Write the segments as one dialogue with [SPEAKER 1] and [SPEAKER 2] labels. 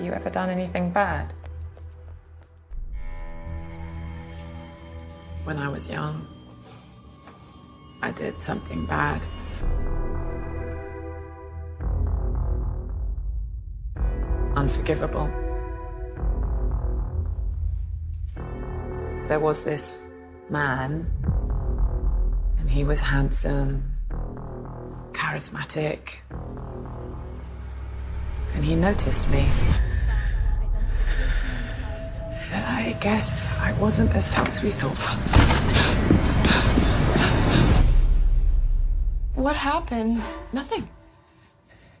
[SPEAKER 1] you ever done anything bad?
[SPEAKER 2] When I was young, I did something bad. Unforgivable. There was this man, and he was handsome, charismatic, and he noticed me. I guess I wasn't as tough as we thought.
[SPEAKER 3] What happened?
[SPEAKER 2] Nothing.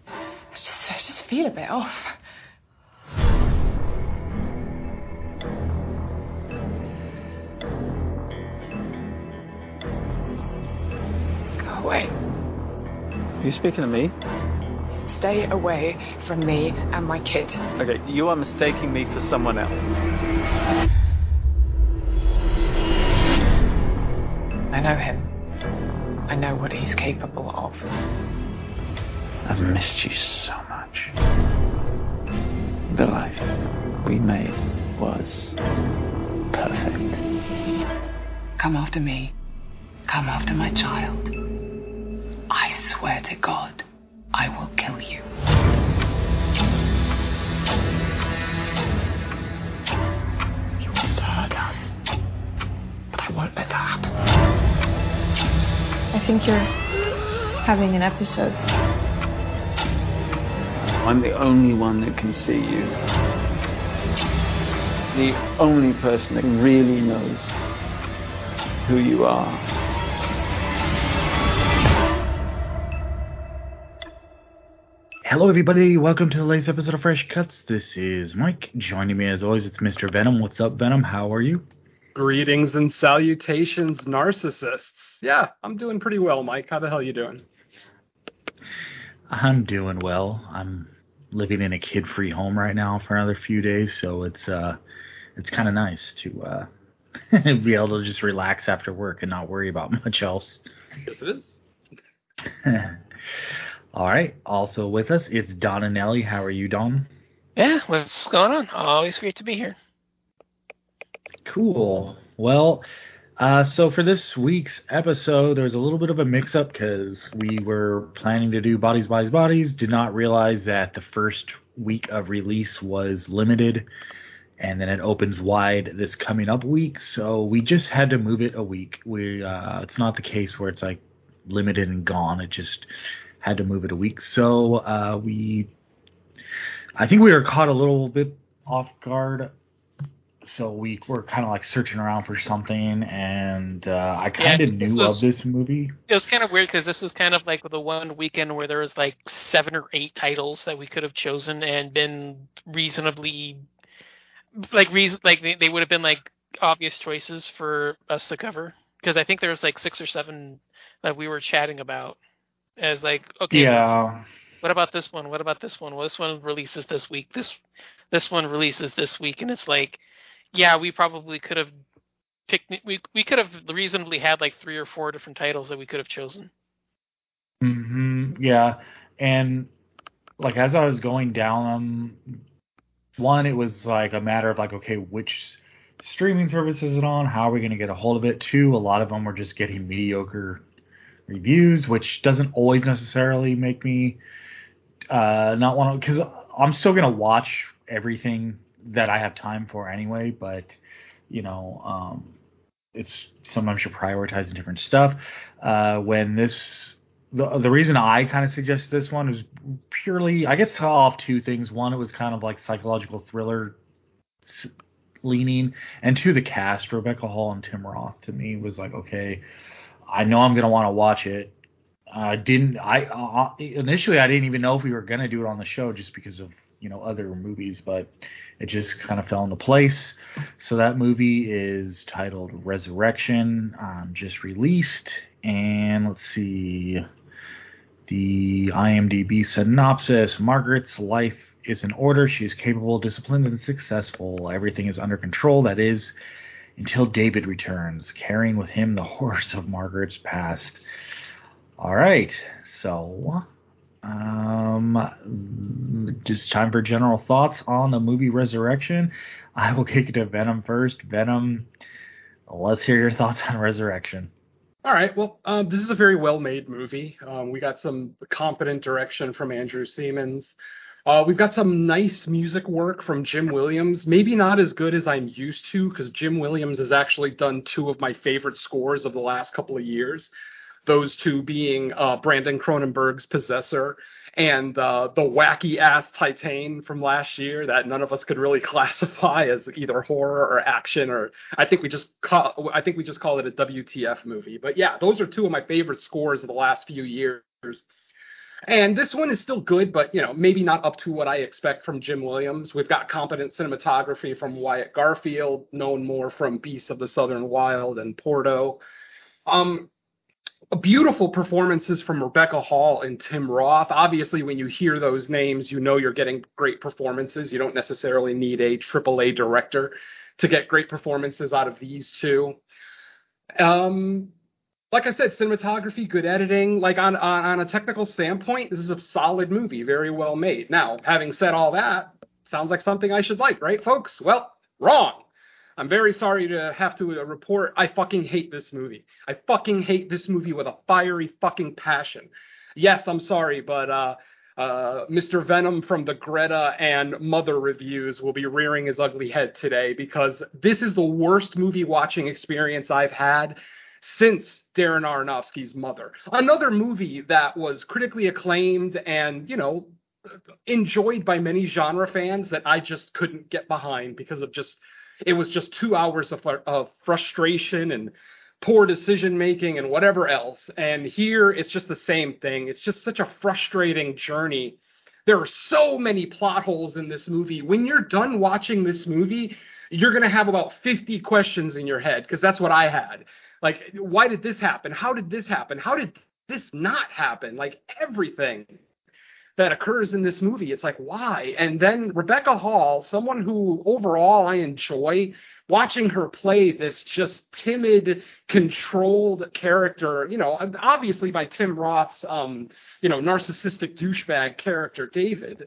[SPEAKER 2] I just, I just feel a bit off. Go away.
[SPEAKER 4] Are you speaking to me?
[SPEAKER 2] Stay away from me and my kid.
[SPEAKER 4] Okay, you are mistaking me for someone else.
[SPEAKER 2] I know him. I know what he's capable of.
[SPEAKER 4] I've missed you so much. The life we made was perfect.
[SPEAKER 2] Come after me. Come after my child. I swear to God, I will kill you. He wants to hurt us. But I won't let that happen.
[SPEAKER 3] I think you're having an episode.
[SPEAKER 4] I'm the only one that can see you. The only person that really knows who you are.
[SPEAKER 5] Hello, everybody. Welcome to the latest episode of Fresh Cuts. This is Mike. Joining me, as always, it's Mr. Venom. What's up, Venom? How are you?
[SPEAKER 6] Greetings and salutations, narcissists. Yeah, I'm doing pretty well, Mike. How the hell you doing?
[SPEAKER 5] I'm doing well. I'm living in a kid-free home right now for another few days, so it's uh, it's kind of nice to uh, be able to just relax after work and not worry about much else.
[SPEAKER 6] Yes, it is.
[SPEAKER 5] All right. Also with us, it's Don and Nelly. How are you, Don?
[SPEAKER 7] Yeah, what's going on? Always great to be here.
[SPEAKER 5] Cool. Well, uh, so for this week's episode, there's a little bit of a mix up because we were planning to do Bodies, Bodies, Bodies, did not realize that the first week of release was limited and then it opens wide this coming up week. So we just had to move it a week. We uh, It's not the case where it's like limited and gone. It just had to move it a week. So uh, we, I think we were caught a little bit off guard so we were kind of like searching around for something, and uh, I kind of
[SPEAKER 7] Yeah,
[SPEAKER 5] knew
[SPEAKER 7] was-
[SPEAKER 5] of this movie.
[SPEAKER 7] It was kind of weird because this was kind of like the one weekend where there was like seven or eight titles that we could have chosen and been reasonably, like reason like they, they would have been like obvious choices for us to cover. Because I think there was like six or seven that we were chatting about as like okay
[SPEAKER 5] yeah,
[SPEAKER 7] what about this one? What about this one? Well, this one releases this week. This this one releases this week, and it's like, yeah, we probably could have picked. We we could have reasonably had like three or four different titles that we could have chosen.
[SPEAKER 5] hmm yeah, and like as I was going down them, one it was like a matter of like, okay, which streaming service is it on? How are we going to get a hold of it? Two, a lot of them were just getting mediocre reviews, which doesn't always necessarily make me uh, not want to because I'm still gonna watch everything that I have time for anyway. But you know, um, it's sometimes you're prioritizing different stuff. Uh, when this the the reason I kind of suggested this one is purely I guess off two things. One, it was kind of like psychological thriller leaning, and two, the cast Rebecca Hall and Tim Roth to me was like okay. I know I'm gonna want to watch it. I didn't. I uh, initially I didn't even know if we were gonna do it on the show just because of you know other movies, but it just kind of fell into place. So that movie is titled Resurrection, um, just released, and let's see the IMDb synopsis: Margaret's life is in order. She is capable, disciplined, and successful. Everything is under control. That is. Until David returns, carrying with him the horrors of Margaret's past. All right. So, Um, just time for general thoughts on the movie Resurrection. I will kick it to Venom first. Venom, let's hear your thoughts on Resurrection.
[SPEAKER 6] All right. Well, um, this is a very well-made movie. Um, we got some competent direction from Andrew Semans. Uh, we've got some nice music work from Jim Williams. Maybe not as good as I'm used to, because Jim Williams has actually done two of my favorite scores of the last couple of years. Those two being uh, Brandon Cronenberg's Possessor and uh, the wacky ass Titane from last year that none of us could really classify as either horror or action or I think we just call I think we just call it a WTF movie. But yeah, those are two of my favorite scores of the last few years. And this one is still good, but you know, maybe not up to what I expect from Jim Williams. We've got competent cinematography from Wyatt Garfield, known more from Beasts of the Southern Wild and Porto. Um, beautiful performances from Rebecca Hall and Tim Roth. Obviously, when you hear those names, you know you're getting great performances. You don't necessarily need a AAA director to get great performances out of these two. Um, like I said, cinematography, good editing. Like on, on on a technical standpoint, this is a solid movie, very well made. Now, having said all that, sounds like something I should like, right, folks? Well, wrong. I'm very sorry to have to uh, report I fucking hate this movie. I fucking hate this movie with a fiery fucking passion. Yes, I'm sorry, but uh, uh, Mr. Venom from the Greta and Mother reviews will be rearing his ugly head today because this is the worst movie watching experience I've had since Darren Aronofsky's Mother. Another movie that was critically acclaimed and, you know, enjoyed by many genre fans that I just couldn't get behind because of just it was just two hours of, of frustration and poor decision making and whatever else. And here it's just the same thing. It's just such a frustrating journey. There are so many plot holes in this movie. When you're done watching this movie, you're going to have about 50 questions in your head because that's what I had. Like, why did this happen? How did this happen? How did this not happen? Like, everything that occurs in this movie. It's like, why? And then Rebecca Hall, someone who overall I enjoy watching her play this just timid, controlled character, you know, obviously by Tim Roth's, um, you know, narcissistic douchebag character, David.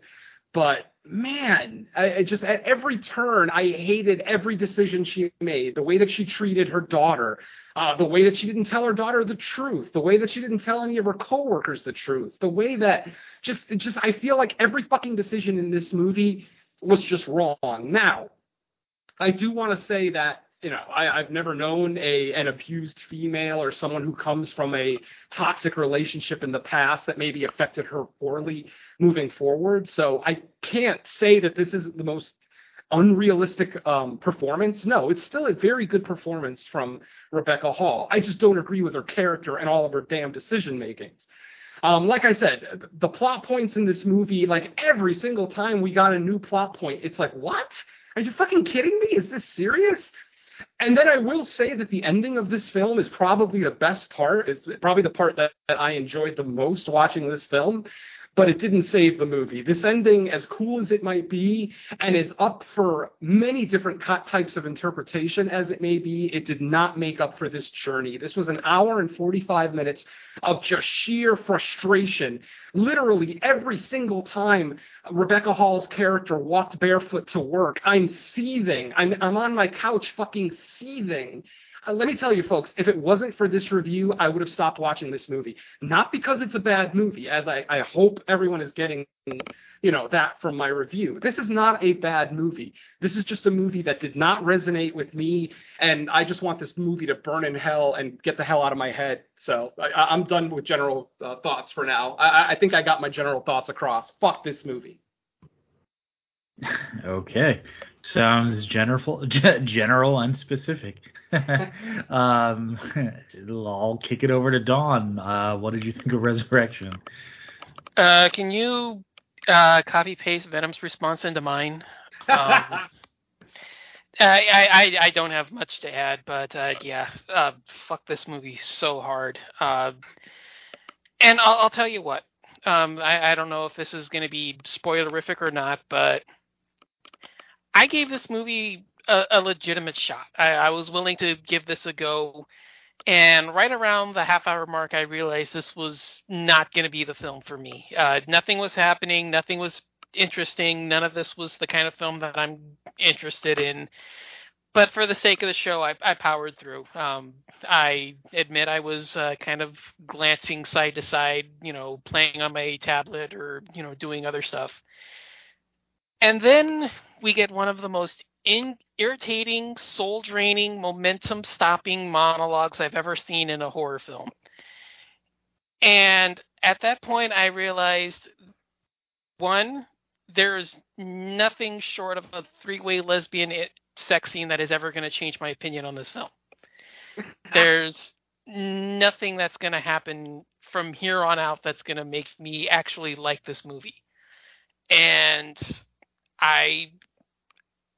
[SPEAKER 6] But man, I, I, just at every turn, I hated every decision she made. The way that she treated her daughter, uh, the way that she didn't tell her daughter the truth, the way that she didn't tell any of her coworkers the truth, the way that just, just I feel like every fucking decision in this movie was just wrong. Now, I do want to say that you know, I, have never known a an abused female or someone who comes from a toxic relationship in the past that maybe affected her poorly moving forward. So I can't say that this isn't the most unrealistic um, performance. No, it's still a very good performance from Rebecca Hall. I just don't agree with her character and all of her damn decision makings. Um, like I said, the plot points in this movie, like every single time we got a new plot point, it's like, what? Are you fucking kidding me? Is this serious? And then I will say that the ending of this film is probably the best part. It's probably the part that, that I enjoyed the most watching this film but it didn't save the movie. This ending, as cool as it might be, and is up for many different types of interpretation as it may be, it did not make up for this journey. This was an hour and 45 minutes of just sheer frustration. Literally every single time Rebecca Hall's character walked barefoot to work, I'm seething. I'm, I'm on my couch fucking seething uh, let me tell you, folks, if it wasn't for this review, I would have stopped watching this movie. Not because it's a bad movie, as I, I hope everyone is getting, you know, that from my review. This is not a bad movie. This is just a movie that did not resonate with me, and I just want this movie to burn in hell and get the hell out of my head. So I, am done with general uh, thoughts for now. I, I think I got my general thoughts across. Fuck this movie.
[SPEAKER 5] Okay. Sounds general, general and specific. um, I'll kick it over to Don. Uh, what did you think of Resurrection?
[SPEAKER 7] Uh, can you uh, copy paste Venom's response into mine? Um, I, I I don't have much to add, but uh, yeah, uh, fuck this movie so hard. Uh, and I'll, I'll, tell you what. Um, I, I don't know if this is going to be spoilerific or not, but I gave this movie a, a legitimate shot. I, I, was willing to give this a go, And right around the half hour mark, I realized this was not going to be the film for me. Uh, nothing was happening. Nothing was interesting. None of this was the kind of film that I'm interested in. But for the sake of the show, I, I powered through. Um, I admit I was uh, kind of glancing side to side, you know, playing on my tablet or, you know, doing other stuff. And then we get one of the most in, irritating, soul draining, momentum stopping monologues I've ever seen in a horror film. And at that point, I realized one, there's nothing short of a three way lesbian sex scene that is ever going to change my opinion on this film. there's nothing that's going to happen from here on out that's going to make me actually like this movie. And I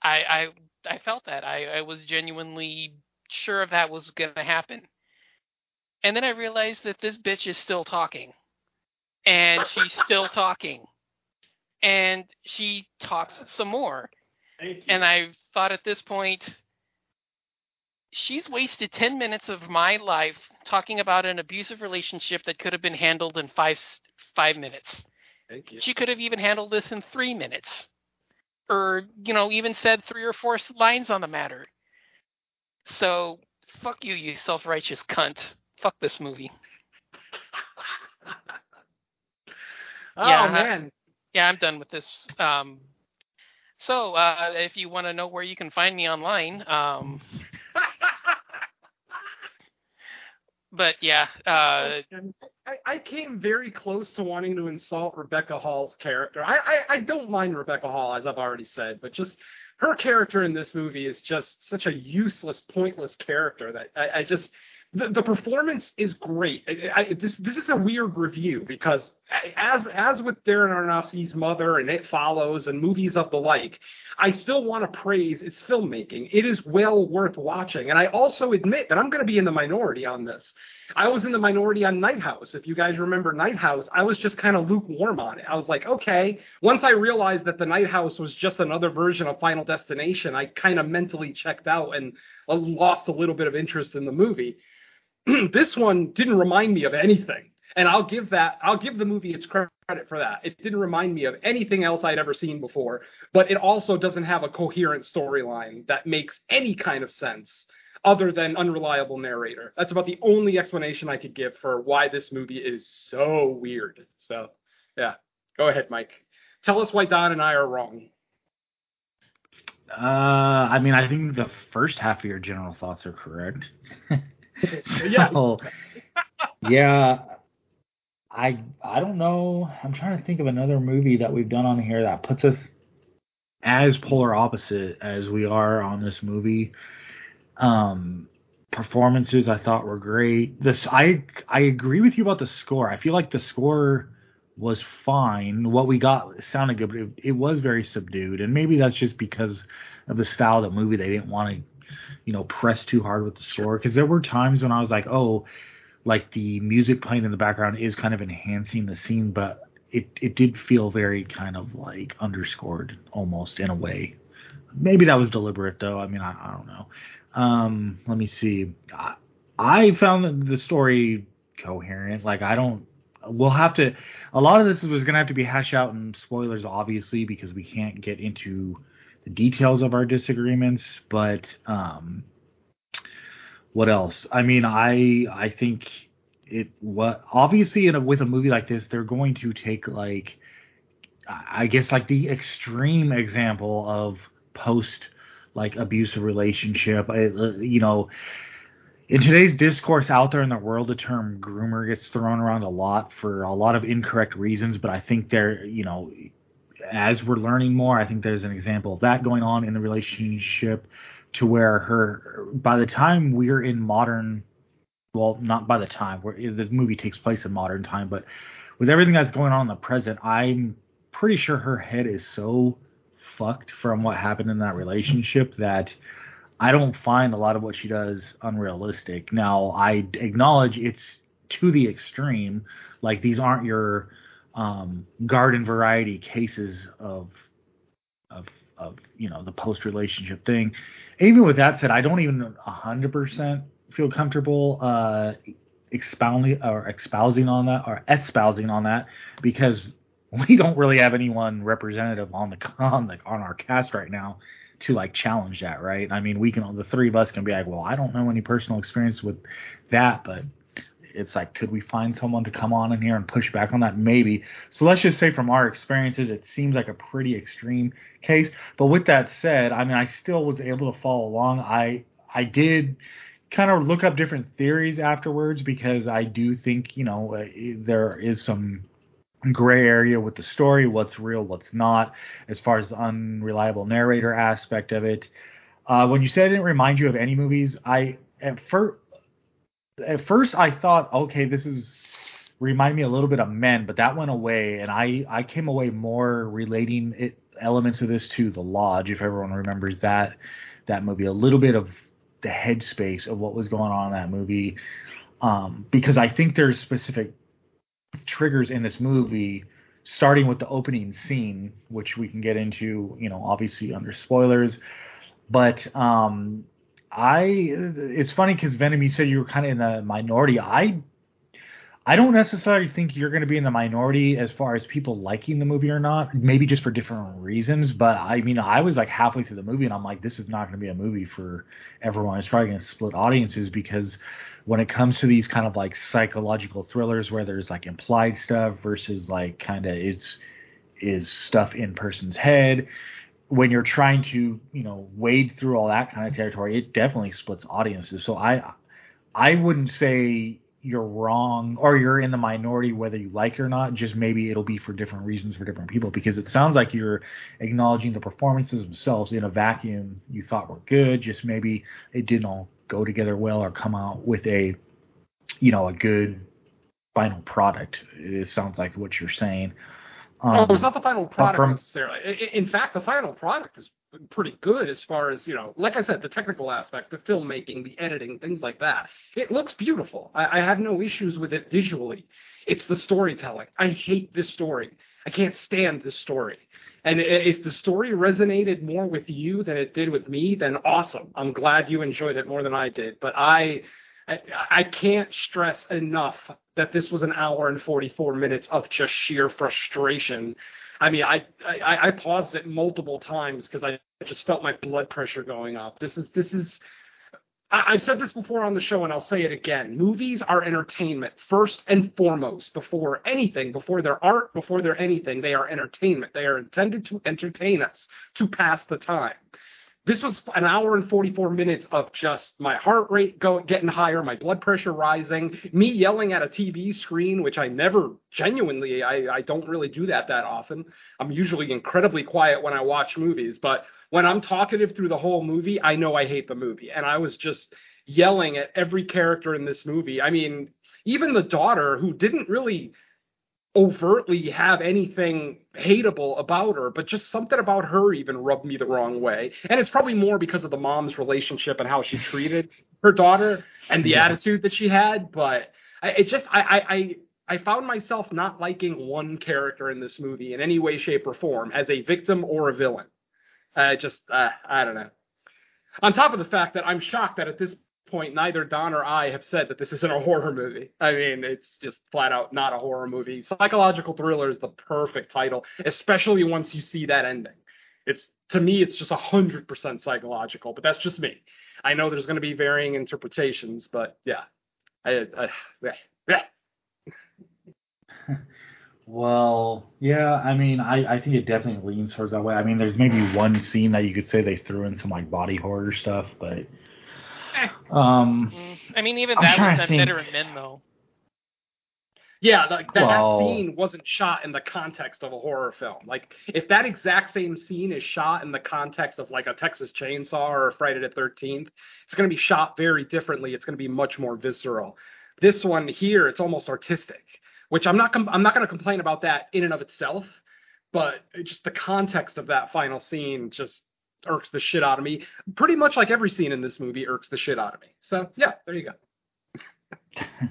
[SPEAKER 7] I I I felt that. I, I was genuinely sure that was gonna happen. And then I realized that this bitch is still talking. And she's still talking. And she talks some more. And I thought at this point, she's wasted 10 minutes of my life talking about an abusive relationship that could have been handled in five five minutes. She could have even handled this in three minutes or you know even said three or four lines on the matter. So fuck you, you self-righteous cunt. Fuck this movie.
[SPEAKER 6] oh
[SPEAKER 7] Yeah,
[SPEAKER 6] man,
[SPEAKER 7] Yeah, I'm done with this. Um, so uh, if you want to know where you can find me online, um, but yeah, uh,
[SPEAKER 6] I, I came very close to wanting to insult Rebecca Hall's character. I, I I don't mind Rebecca Hall as I've already said, but just her character in this movie is just such a useless, pointless character that I, I just the, the performance is great. I, I, this this is a weird review because as as with Darren Aronofsky's Mother and It Follows and movies of the like, I still want to praise its filmmaking. It is well worth watching, and I also admit that I'm going to be in the minority on this. I was in the minority on Night House. If you guys remember Night House, I was just kind of lukewarm on it. I was like, okay. Once I realized that the Night House was just another version of Final Destination, I kind of mentally checked out and uh, lost a little bit of interest in the movie. this one didn't remind me of anything. And I'll give that I'll give the movie its credit for that. It didn't remind me of anything else I'd ever seen before, but it also doesn't have a coherent storyline that makes any kind of sense other than unreliable narrator. That's about the only explanation I could give for why this movie is so weird. So, yeah. Go ahead, Mike. Tell us why Don and I are wrong.
[SPEAKER 5] Uh, I mean, I think the first half of your general thoughts are correct.
[SPEAKER 6] Yeah.
[SPEAKER 5] So, yeah. I I don't know. I'm trying to think of another movie that we've done on here that puts us as polar opposite as we are on this movie. Um, performances I thought were great. This I I agree with you about the score. I feel like the score was fine. What we got sounded good, but it, it was very subdued. And maybe that's just because of the style of the movie. They didn't want to, you know, press too hard with the score. Because there were times when I was like, oh, like the music playing in the background is kind of enhancing the scene, but it it did feel very kind of like underscored almost in a way. Maybe that was deliberate though. I mean, I, I don't know. Um, let me see. I, I found the story coherent. Like I don't. We'll have to. A lot of this was going to have to be hashed out in spoilers, obviously, because we can't get into the details of our disagreements. But um, what else? I mean, I I think it what obviously in a, with a movie like this, they're going to take like I guess like the extreme example of post like abusive relationship. I, uh, you know, in today's discourse out there in the world, the term groomer gets thrown around a lot for a lot of incorrect reasons. But I think there, you know, as we're learning more, I think there's an example of that going on in the relationship to where her, by the time we're in modern, well, not by the time where the movie takes place in modern time, but with everything that's going on in the present, I'm pretty sure her head is so fucked from what happened in that relationship that I don't find a lot of what she does unrealistic. Now, I acknowledge it's to the extreme. Like these aren't your um, garden variety cases of of of you know the post relationship thing. Even with that said, I don't even hundred percent feel comfortable uh, expounding or espousing on that or espousing on that because we don't really have anyone representative on the on the on our cast right now to like challenge that, right? I mean, we can the three of us can be like, well, I don't know any personal experience with that, but it's like, could we find someone to come on in here and push back on that? Maybe. So let's just say from our experiences, it seems like a pretty extreme case. But with that said, I mean, I still was able to follow along. I I did kind of look up different theories afterwards because I do think you know uh, there is some gray area with the story, what's real, what's not, as far as the unreliable narrator aspect of it. Uh, when you said it didn't remind you of any movies, I at first at first I thought, okay, this is remind me a little bit of Men, but that went away, and I I came away more relating it elements of this to The Lodge, if everyone remembers that that movie, a little bit of the headspace of what was going on in that movie, um, because I think there's specific triggers in this movie, starting with the opening scene, which we can get into, you know, obviously under spoilers. But um, I, it's funny because Venom, you said you were kind of in the minority. I, I don't necessarily think you're going to be in the minority as far as people liking the movie or not. Maybe just for different reasons. But I mean, I was like halfway through the movie and I'm like, this is not going to be a movie for everyone. It's probably going to split audiences because when it comes to these kind of like psychological thrillers where there's like implied stuff versus like kind of is is stuff in person's head when you're trying to you know wade through all that kind of territory it definitely splits audiences so i i wouldn't say you're wrong or you're in the minority whether you like it or not just maybe it'll be for different reasons for different people because it sounds like you're acknowledging the performances themselves in a vacuum you thought were good just maybe it didn't all go together well or come out with a you know a good final product. It sounds like what you're saying.
[SPEAKER 6] Um, oh, it's not the final product from, necessarily. In fact, the final product is pretty good as far as you know. Like I said, the technical aspect, the filmmaking, the editing, things like that. It looks beautiful. I, I have no issues with it visually. It's the storytelling. I hate this story. I can't stand this story. And if the story resonated more with you than it did with me, then awesome. I'm glad you enjoyed it more than I did. But I, I, I can't stress enough that this was an hour and 44 minutes of just sheer frustration. I mean, I, I, I paused it multiple times because I just felt my blood pressure going up. This is this is I, have said this before on the show and I'll say it again. Movies are entertainment first and foremost before anything, before their art, before they're anything. They are entertainment. They are intended to entertain us, to pass the time. This was an hour and 44 minutes of just my heart rate going getting higher, my blood pressure rising, me yelling at a TV screen, which I never genuinely I, I don't really do that that often. I'm usually incredibly quiet when I watch movies, but when I'm talkative through the whole movie, I know I hate the movie. And I was just yelling at every character in this movie. I mean, even the daughter who didn't really overtly have anything hateable about her, but just something about her even rubbed me the wrong way. And it's probably more because of the mom's relationship and how she treated her daughter and the yeah. attitude that she had. But I, it just, I, I, I I found myself not liking one character in this movie in any way, shape, or form as a victim or a villain. I just, uh, I don't know. On top of the fact that I'm shocked that at this point, neither Don or I have said that this isn't a horror movie. I mean, it's just flat out not a horror movie. Psychological thriller is the perfect title, especially once you see that ending. It's to me, it's just hundred percent psychological, but that's just me. I know there's going to be varying interpretations, but yeah, I, I yeah.
[SPEAKER 5] Well, yeah, I mean, I, I think it definitely leans towards that way. I mean, there's maybe one scene that you could say they threw in some like body horror stuff, but. Um,
[SPEAKER 7] mm, I mean, even that was done better in Men though.
[SPEAKER 6] Yeah, like that, well, that scene wasn't shot in the context of a horror film. Like, if that exact same scene is shot in the context of like a Texas Chainsaw or a Friday the Thirteenth, it's going to be shot very differently. It's going to be much more visceral. This one here, it's almost artistic which I'm not com- I'm not going to complain about that in and of itself, but just the context of that final scene just irks the shit out of me. Pretty much like every scene in this movie irks the shit out of me. So yeah, there you go.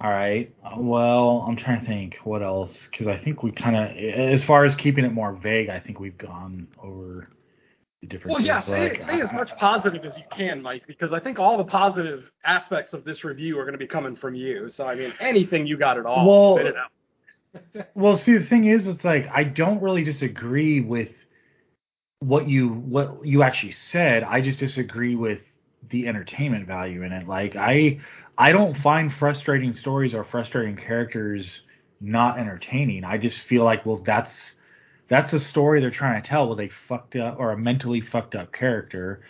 [SPEAKER 5] All right. Well, I'm trying to think what else because I think we kind of, as far as keeping it more vague, I think we've gone over the differences.
[SPEAKER 6] Well, yeah, say,
[SPEAKER 5] like,
[SPEAKER 6] say as much positive as you can, Mike, because I think all the positive aspects of this review are going to be coming from you. So, I mean, anything you got at all,
[SPEAKER 5] Well,
[SPEAKER 6] spit it out.
[SPEAKER 5] Well, see, the thing is, it's like I don't really disagree with what you what you actually said. I just disagree with the entertainment value in it. Like I I don't find frustrating stories or frustrating characters not entertaining. I just feel like well that's that's a story they're trying to tell with a fucked up or a mentally fucked up character.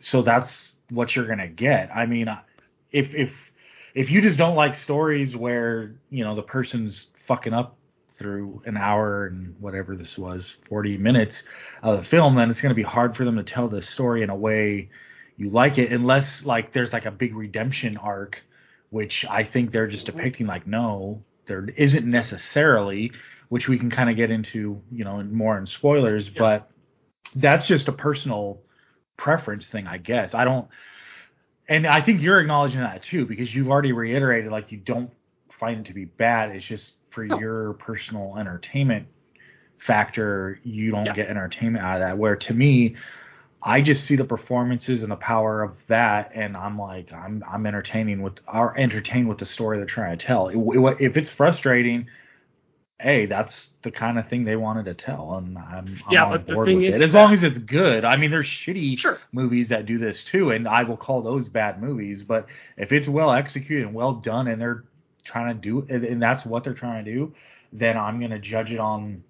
[SPEAKER 5] So that's what you're gonna get. I mean, if if if you just don't like stories where you know the person's fucking up through an hour and whatever this was 40 minutes of the film then it's going to be hard for them to tell the story in a way you like it unless like there's like a big redemption arc which i think they're just mm-hmm. depicting like no there isn't necessarily which we can kind of get into you know more in spoilers
[SPEAKER 6] Yeah.
[SPEAKER 5] but that's just a personal preference thing i guess i don't and i think you're acknowledging that too because you've already reiterated like you don't find it to be bad it's just for
[SPEAKER 6] No.
[SPEAKER 5] your personal entertainment factor you don't
[SPEAKER 6] Yeah.
[SPEAKER 5] get entertainment out of that where to me I just see the performances and the power of that, and I'm like, I'm I'm entertaining with, or entertained with the story they're trying to tell. It- it- if it's frustrating, hey, that's the kind of thing they wanted to tell, and I'm, I'm
[SPEAKER 6] Yeah,
[SPEAKER 5] on
[SPEAKER 6] but the
[SPEAKER 5] board
[SPEAKER 6] thing
[SPEAKER 5] with
[SPEAKER 6] is
[SPEAKER 5] it as long as it's good. I mean, there's shitty
[SPEAKER 6] Sure.
[SPEAKER 5] movies that do this too, and I will call those bad movies. But if it's well executed and well done, and they're trying to do, and, that's what they're trying to do, then I'm gonna judge it on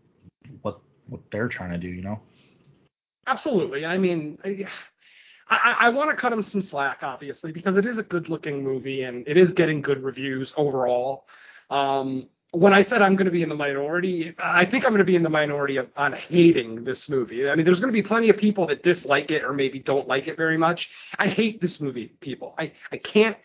[SPEAKER 5] what what they're trying to do. You know?
[SPEAKER 6] Absolutely. I mean, I, I, I want to cut him some slack, obviously, because it is a good-looking movie and it is getting good reviews overall. Um, when I said I'm going to be in the minority, I think I'm going to be in the minority of, on hating this movie. I mean, there's going to be plenty of people that dislike it or maybe don't like it very much. I hate this movie, people. I, I can't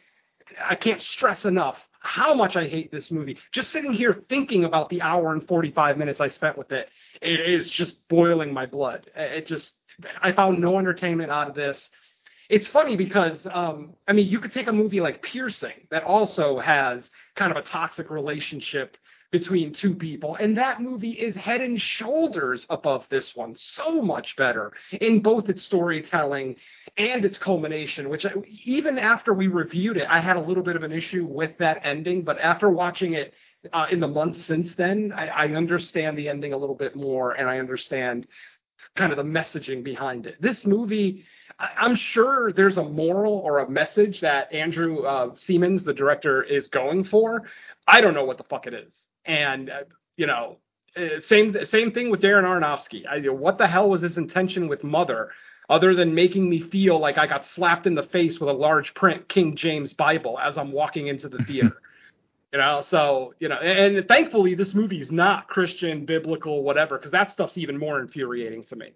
[SPEAKER 6] I can't stress enough how much I hate this movie. Just sitting here thinking about the hour and 45 minutes I spent with it, it is just boiling my blood. It just, I found no entertainment out of this. It's funny because, um, I mean, you could take a movie like Piercing that also has kind of a toxic relationship between two people, and that movie is head and shoulders above this one. So much better in both its storytelling and its culmination, which I, even after we reviewed it, I had a little bit of an issue with that ending. But after watching it uh, in the months since then, I, I understand the ending a little bit more, and I understand kind of the messaging behind it. This movie, I'm sure there's a moral or a message that Andrew uh, Semans, the director, is going for. I don't know what the fuck it is, and uh, you know. uh, Same same thing with Darren Aronofsky. I, what the hell was his intention with Mother? other than making me feel like I got slapped in the face with a large print King James Bible as I'm walking into the theater. you know, so, you know, and, and thankfully this movie is not Christian, biblical, whatever, because that stuff's even more infuriating to me.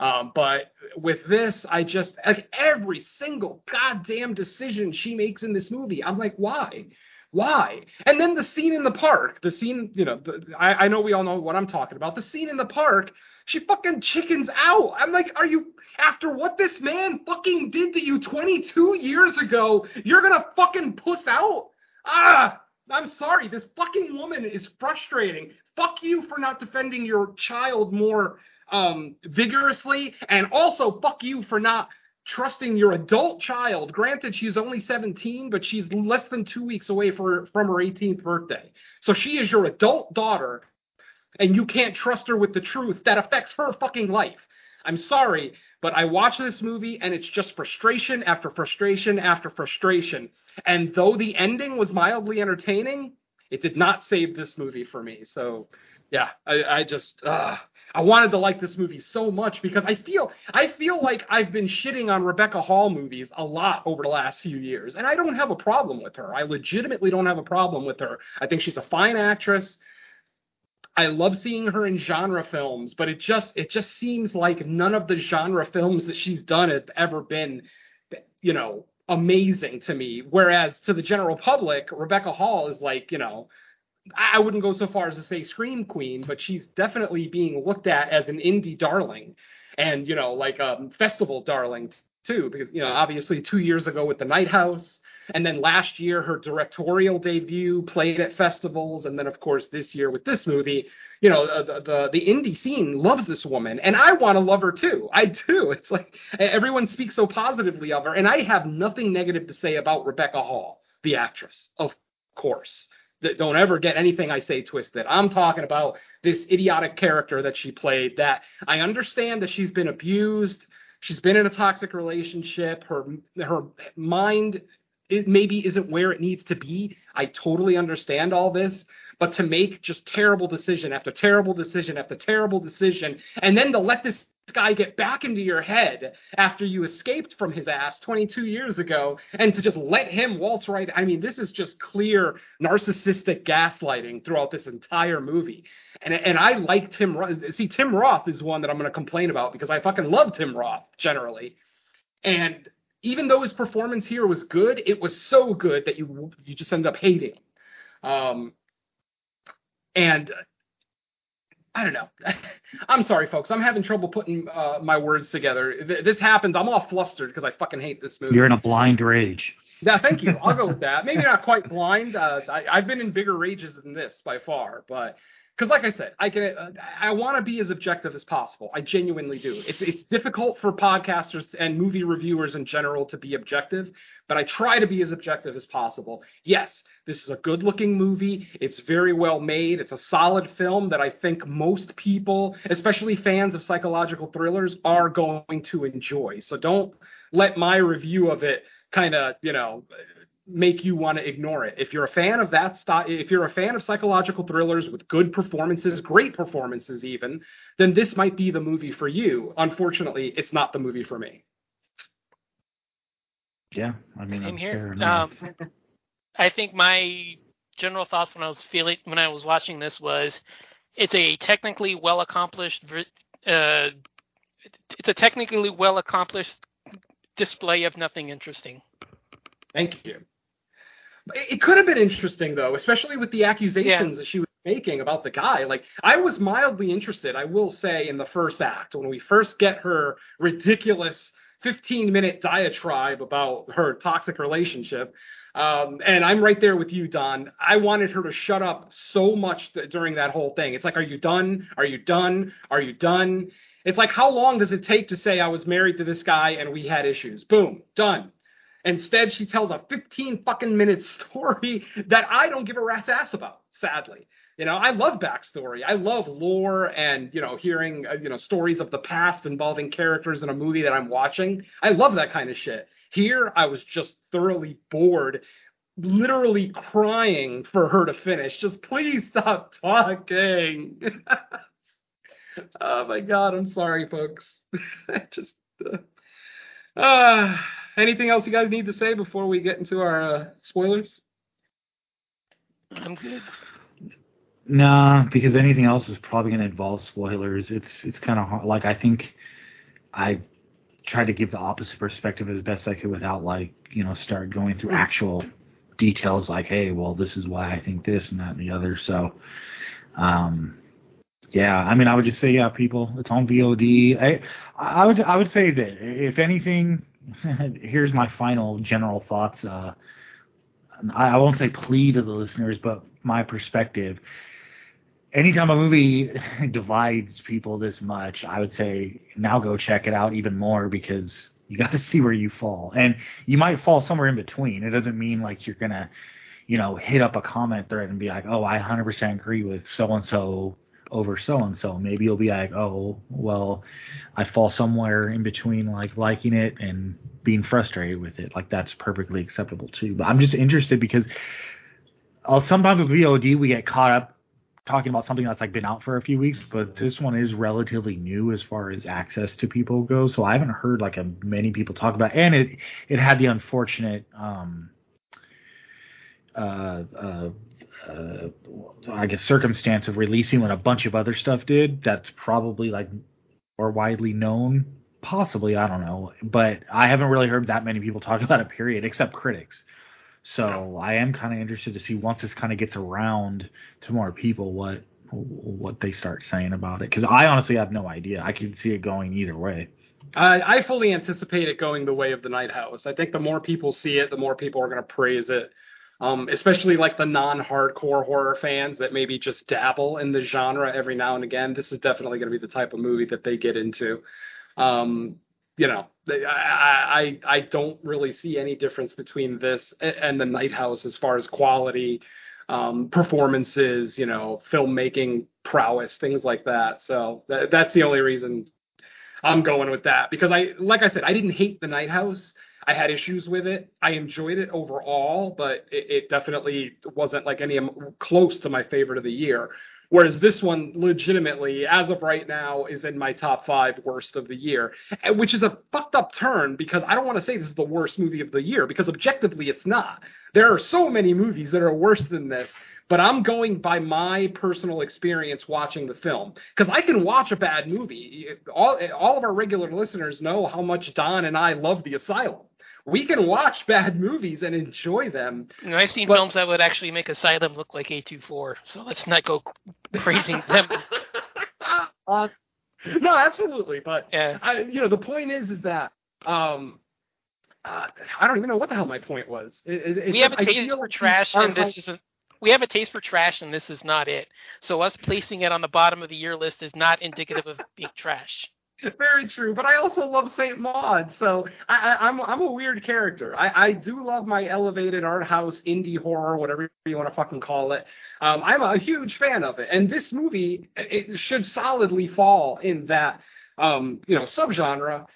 [SPEAKER 6] Um, but with this, I just like every single goddamn decision she makes in this movie, I'm like, why? Why? And then the scene in the park, the scene, you know, the, I, I know we all know what I'm talking about. The scene in the park, she fucking chickens out. I'm like, are you, after what this man fucking did to you 22 years ago, you're gonna fucking puss out? Ah, I'm sorry. This fucking woman is frustrating. Fuck you for not defending your child more um, vigorously, and also fuck you for not trusting your adult child. Granted, she's only 17, but she's less than two weeks away for, from her 18th birthday. So she is your adult daughter, and you can't trust her with the truth that affects her fucking life. I'm sorry, but I watch this movie and it's just frustration after frustration after frustration. And though the ending was mildly entertaining, it did not save this movie for me. So, yeah, I, I just uh, I wanted to like this movie so much because I feel I feel like I've been shitting on Rebecca Hall movies a lot over the last few years, and I don't have a problem with her. I legitimately don't have a problem with her. I think she's a fine actress. I love seeing her in genre films, but it just it just seems like none of the genre films that she's done have ever been, you know, amazing to me. Whereas to the general public, Rebecca Hall is like, you know, I wouldn't go so far as to say scream queen, but she's definitely being looked at as an indie darling, and you know, like a um, festival darling too. Because you know, obviously, two years ago with the Night House, and then last year her directorial debut played at festivals, and then of course this year with this movie, you know the, the the indie scene loves this woman and i want to love her too i do it's like everyone speaks so positively of her and i have nothing negative to say about rebecca hall the actress of course don't ever get anything i say twisted. I'm talking about this idiotic character that she played that i understand that she's been abused. She's been in a toxic relationship. Her her mind it maybe isn't where it needs to be. I totally understand all this. But to make just terrible decision after terrible decision after terrible decision, and then to let this guy get back into your head after you escaped from his ass 22 years ago and to just let him waltz right i mean this is just clear narcissistic gaslighting throughout this entire movie. And and i like tim see tim roth is one that i'm going to complain about because i fucking love tim roth generally. And even though his performance here was good it was so good that you you just end up hating um and I don't know. I'm sorry, folks. I'm having trouble putting uh, my words together. This happens. I'm all flustered because I fucking hate this movie.
[SPEAKER 5] You're in a blind rage.
[SPEAKER 6] Yeah, thank you. I'll go with that. Maybe not quite blind. Uh, I, have been in bigger rages than this by far, but because, like I said, I can. Uh, I want to be as objective as possible. I genuinely do. It's it's difficult for podcasters and movie reviewers in general to be objective, but I try to be as objective as possible. Yes, this is a good looking movie. It's very well made. It's a solid film that I think most people, especially fans of psychological thrillers, are going to enjoy. So don't let my review of it kind of, you know, make you want to ignore it. If you're a fan of that style, if you're a fan of psychological thrillers with good performances, great performances even, then this might be the movie for you. Unfortunately, it's not the movie for me.
[SPEAKER 5] Yeah, I mean,
[SPEAKER 7] I'm here. Um, I think my general thoughts when I was feeling when I was watching this was it's a technically well accomplished uh, it's a technically well accomplished display of nothing interesting.
[SPEAKER 6] Thank you. It could have been interesting though, especially with the accusations yeah. that she was making about the guy. Like I was mildly interested, I will say, in the first act when we first get her ridiculous 15 minute diatribe about her toxic relationship. Um, and I'm right there with you, Don. I wanted her to shut up so much th- during that whole thing. It's like, are you done? Are you done? Are you done? It's like, how long does it take to say I was married to this guy and we had issues? Boom, done. Instead, she tells a 15 fucking minute story that I don't give a rat's ass about, sadly. You know, I love backstory. I love lore and, you know, hearing, uh, you know, stories of the past involving characters in a movie that I'm watching. I love that kind of shit. Here, I was just thoroughly bored, literally crying for her to finish. Just please stop talking. oh my god, I'm sorry, folks. just. Uh, uh, anything else you guys need to say before we get into our uh, spoilers?
[SPEAKER 7] I'm good.
[SPEAKER 5] Nah, because anything else is probably going to involve spoilers. It's it's kind of hard. like I think I tried to give the opposite perspective as best I could without like you know start going through actual details like hey well this is why I think this and that and the other so um yeah I mean I would just say yeah people it's on VOD I I would I would say that if anything here's my final general thoughts uh I, I won't say plea to the listeners but my perspective anytime a movie divides people this much, I would say now go check it out even more because you got to see where you fall, and you might fall somewhere in between. It doesn't mean like you're gonna, you know, hit up a comment thread and be like, oh, I 100% agree with so and so over so and so. Maybe you'll be like, oh, well, I fall somewhere in between like liking it and being frustrated with it. Like that's perfectly acceptable too. But I'm just interested because uh, sometimes with VOD we get caught up talking about something that's like been out for a few weeks, but this one is relatively new as far as access to people goes. So I haven't heard like a, many people talk about, it. and it it had the unfortunate, um, uh, uh, uh, I guess circumstance of releasing when a bunch of other stuff did. That's probably like more widely known. Possibly, I don't know, but I haven't really heard that many people talk about it. Period, except critics. So I am kind of interested to see once this kind of gets around to more people what what they start saying about it because I honestly have no idea. I can see it going either way.
[SPEAKER 6] I, I fully anticipate it going the way of the Night House. I think the more people see it, the more people are going to praise it. Um, especially like the non-hardcore horror fans that maybe just dabble in the genre every now and again. This is definitely going to be the type of movie that they get into. Um, you know, I, I I don't really see any difference between this and the Night House as far as quality, um, performances, you know, filmmaking prowess, things like that. So th- that's the only reason I'm going with that because I, like I said, I didn't hate the Night House. I had issues with it. I enjoyed it overall, but it, it definitely wasn't like any close to my favorite of the year. Whereas this one, legitimately, as of right now, is in my top five worst of the year, which is a fucked up turn because I don't want to say this is the worst movie of the year because objectively it's not. There are so many movies that are worse than this, but I'm going by my personal experience watching the film because I can watch a bad movie. All all of our regular listeners know how much Don and I love The Asylum we can watch bad movies and enjoy them.
[SPEAKER 7] You know, I've seen but, films that would actually make Asylum look like A24, so let's not go praising them.
[SPEAKER 6] Uh, no, absolutely, but yeah. I, you know, the point is, is that um, uh, I don't even know what the hell my point was. It,
[SPEAKER 7] it, we have a taste for trash, and this isn't. We have a taste for trash, and this is not it. So us placing it on the bottom of the year list is not indicative of being trash.
[SPEAKER 6] Very true, but I also love Saint Maud, so I, am I'm, I'm a weird character. I, I do love my elevated art house indie horror, whatever you want to fucking call it. Um, I'm a huge fan of it, and this movie it should solidly fall in that um, you know subgenre,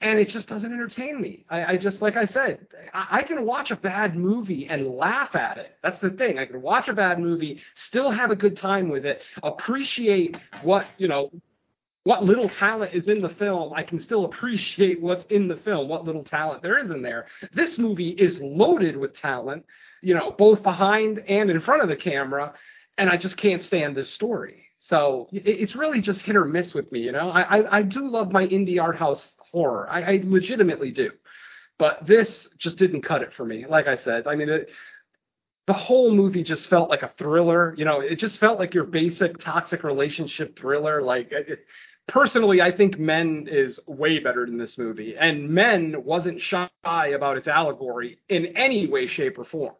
[SPEAKER 6] and it just doesn't entertain me. I, I just like I said, I, I can watch a bad movie and laugh at it. That's the thing. I can watch a bad movie, still have a good time with it, appreciate what you know what little talent is in the film, I can still appreciate what's in the film, what little talent there is in there. This movie is loaded with talent, you know, both behind and in front of the camera, and I just can't stand this story. So it's really just hit or miss with me, you know. I I, I do love my indie art house horror, I, I legitimately do, but this just didn't cut it for me. Like I said, I mean. It, the whole movie just felt like a thriller. You know, it just felt like your basic toxic relationship thriller. Like it, personally, I think Men is way better than this movie, and Men wasn't shy about its allegory in any way, shape, or form.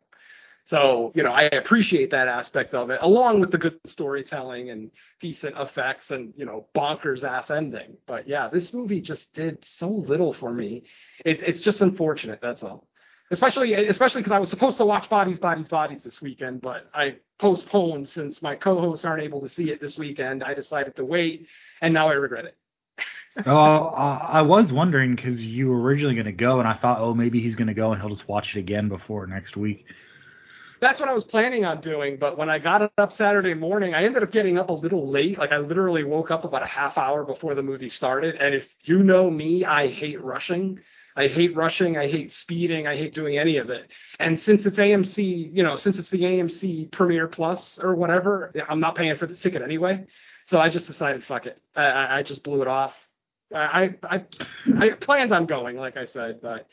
[SPEAKER 6] So, you know, I appreciate that aspect of it, along with the good storytelling and decent effects and, you know, bonkers ass ending. But yeah, this movie just did so little for me. It, it's just unfortunate. That's all. Especially, especially because I was supposed to watch Bodies, Bodies, Bodies this weekend, but I postponed since my co-hosts aren't able to see it this weekend. I decided to wait and now I regret it.
[SPEAKER 5] oh, I was wondering because you were originally going to go, and I thought, oh, maybe he's going to go and he'll just watch it again before next week.
[SPEAKER 6] That's what I was planning on doing, but when I got up Saturday morning, I ended up getting up a little late. Like I literally woke up about a half hour before the movie started. And if you know me, I hate rushing. I hate rushing. I hate speeding. I hate doing any of it. And since it's AMC, you know, since it's the AMC Premiere Plus or whatever, I'm not paying for the ticket anyway. So I just decided, fuck it. I, I just blew it off. I, I I planned on going, like I said, but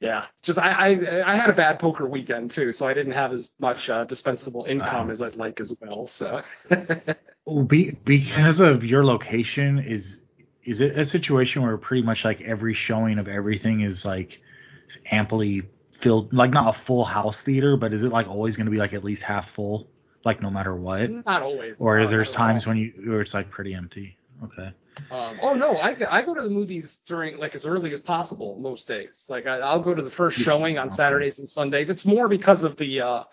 [SPEAKER 6] yeah, just I, I I had a bad poker weekend too, so I didn't have as much uh, dispensable income as I'd like as well. So
[SPEAKER 5] be, because of your location, is is it a situation where pretty much like every showing of everything is like amply filled, like not a full house theater, but is it like always going to be like at least half full? like no matter what?
[SPEAKER 6] Not always.
[SPEAKER 5] Or is there times when you where it's like pretty empty? Okay.
[SPEAKER 6] Um, oh no, I, I go to the movies during like as early as possible most days. Like I, will go to the first showing on Saturdays and Sundays. It's more because of the uh,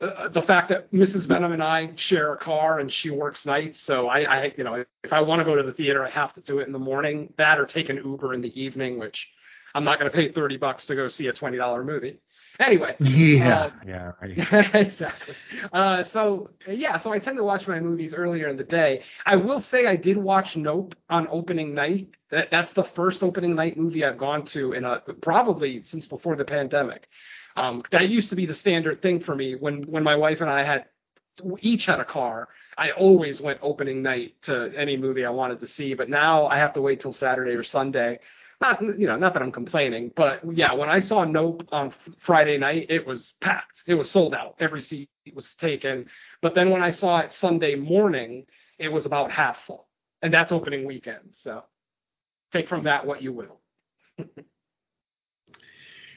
[SPEAKER 6] uh, the fact that Mrs. Venom and I share a car and she works nights. So I, I you know if I want to go to the theater, I have to do it in the morning. That or take an Uber in the evening, which I'm not going to pay thirty bucks to go see a twenty dollar movie. Anyway.
[SPEAKER 5] Yeah. Uh, yeah.
[SPEAKER 6] Right. exactly. Uh, so yeah, so I tend to watch my movies earlier in the day. I will say I did watch Nope on opening night. That that's the first opening night movie I've gone to in a probably since before the pandemic. Um, that used to be the standard thing for me when when my wife and I had each had a car. I always went opening night to any movie I wanted to see, but now I have to wait till Saturday or Sunday not you know not that I'm complaining, but yeah, when I saw Nope on Friday night, it was packed. It was sold out. Every seat was taken. But then when I saw it Sunday morning, it was about half full, and that's opening weekend. So take from that what you will.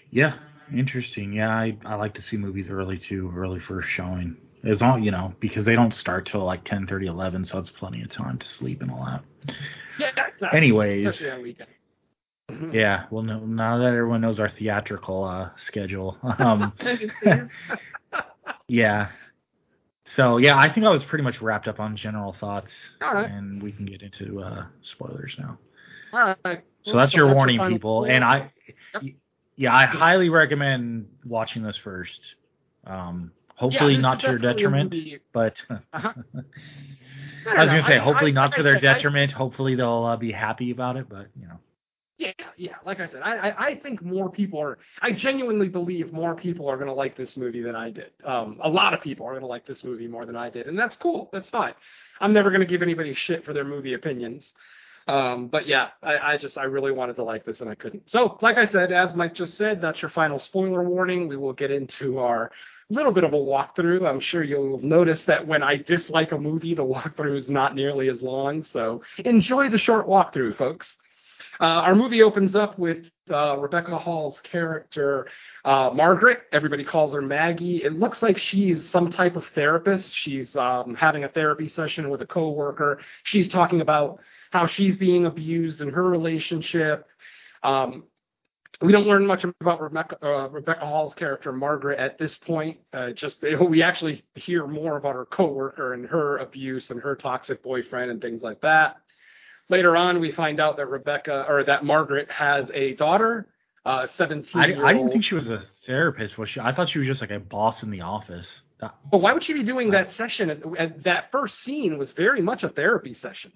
[SPEAKER 5] yeah, interesting. Yeah, I, I like to see movies early too, early first showing. As long you know, because they don't start till like 10, 30, 11, so it's plenty of time to sleep and all that.
[SPEAKER 6] Yeah.
[SPEAKER 5] Anyways.
[SPEAKER 6] Especially on weekend.
[SPEAKER 5] Yeah, well, no, now that everyone knows our theatrical uh, schedule, um, yeah. So yeah, I think I was pretty much wrapped up on general thoughts,
[SPEAKER 6] right.
[SPEAKER 5] and we can get into uh, spoilers now.
[SPEAKER 6] All right.
[SPEAKER 5] So that's your warning, people.
[SPEAKER 6] score.
[SPEAKER 5] And I,
[SPEAKER 6] Yep.
[SPEAKER 5] Yeah, I highly recommend watching this first. Um, hopefully
[SPEAKER 6] Yeah,
[SPEAKER 5] not to your detriment, but
[SPEAKER 6] Uh-huh.
[SPEAKER 5] I was gonna say hopefully not
[SPEAKER 6] to
[SPEAKER 5] their detriment. Hopefully they'll uh, be happy about it, but you know.
[SPEAKER 6] Yeah, yeah. Like I said, I, I, I think more people are. I genuinely believe more people are going to like this movie than I did. Um, a lot of people are going to like this movie more than I did, and that's cool. That's fine. I'm never going to give anybody shit for their movie opinions. Um, but yeah, I, I just I really wanted to like this and I couldn't. So, like I said, as Mike just said, that's your final spoiler warning. We will get into our little bit of a walkthrough. I'm sure you'll notice that when I dislike a movie, the walkthrough is not nearly as long. So enjoy the short walkthrough, folks. Uh, our movie opens up with uh, Rebecca Hall's character, uh, Margaret. Everybody calls her Maggie. It looks like she's some type of therapist. She's um, having a therapy session with a coworker. She's talking about how she's being abused in her relationship. Um, we don't learn much about Rebecca, uh, Rebecca Hall's character, Margaret, at this point. Uh, just we actually hear more about her coworker and her abuse and her toxic boyfriend and things like that. Later on, we find out that Rebecca or that Margaret has a daughter, uh, 17
[SPEAKER 5] I, I didn't think she was a therapist. Was she? I thought she was just like a boss in the office. That-
[SPEAKER 6] But why would she be doing that session? At, at that first scene was very much a therapy session.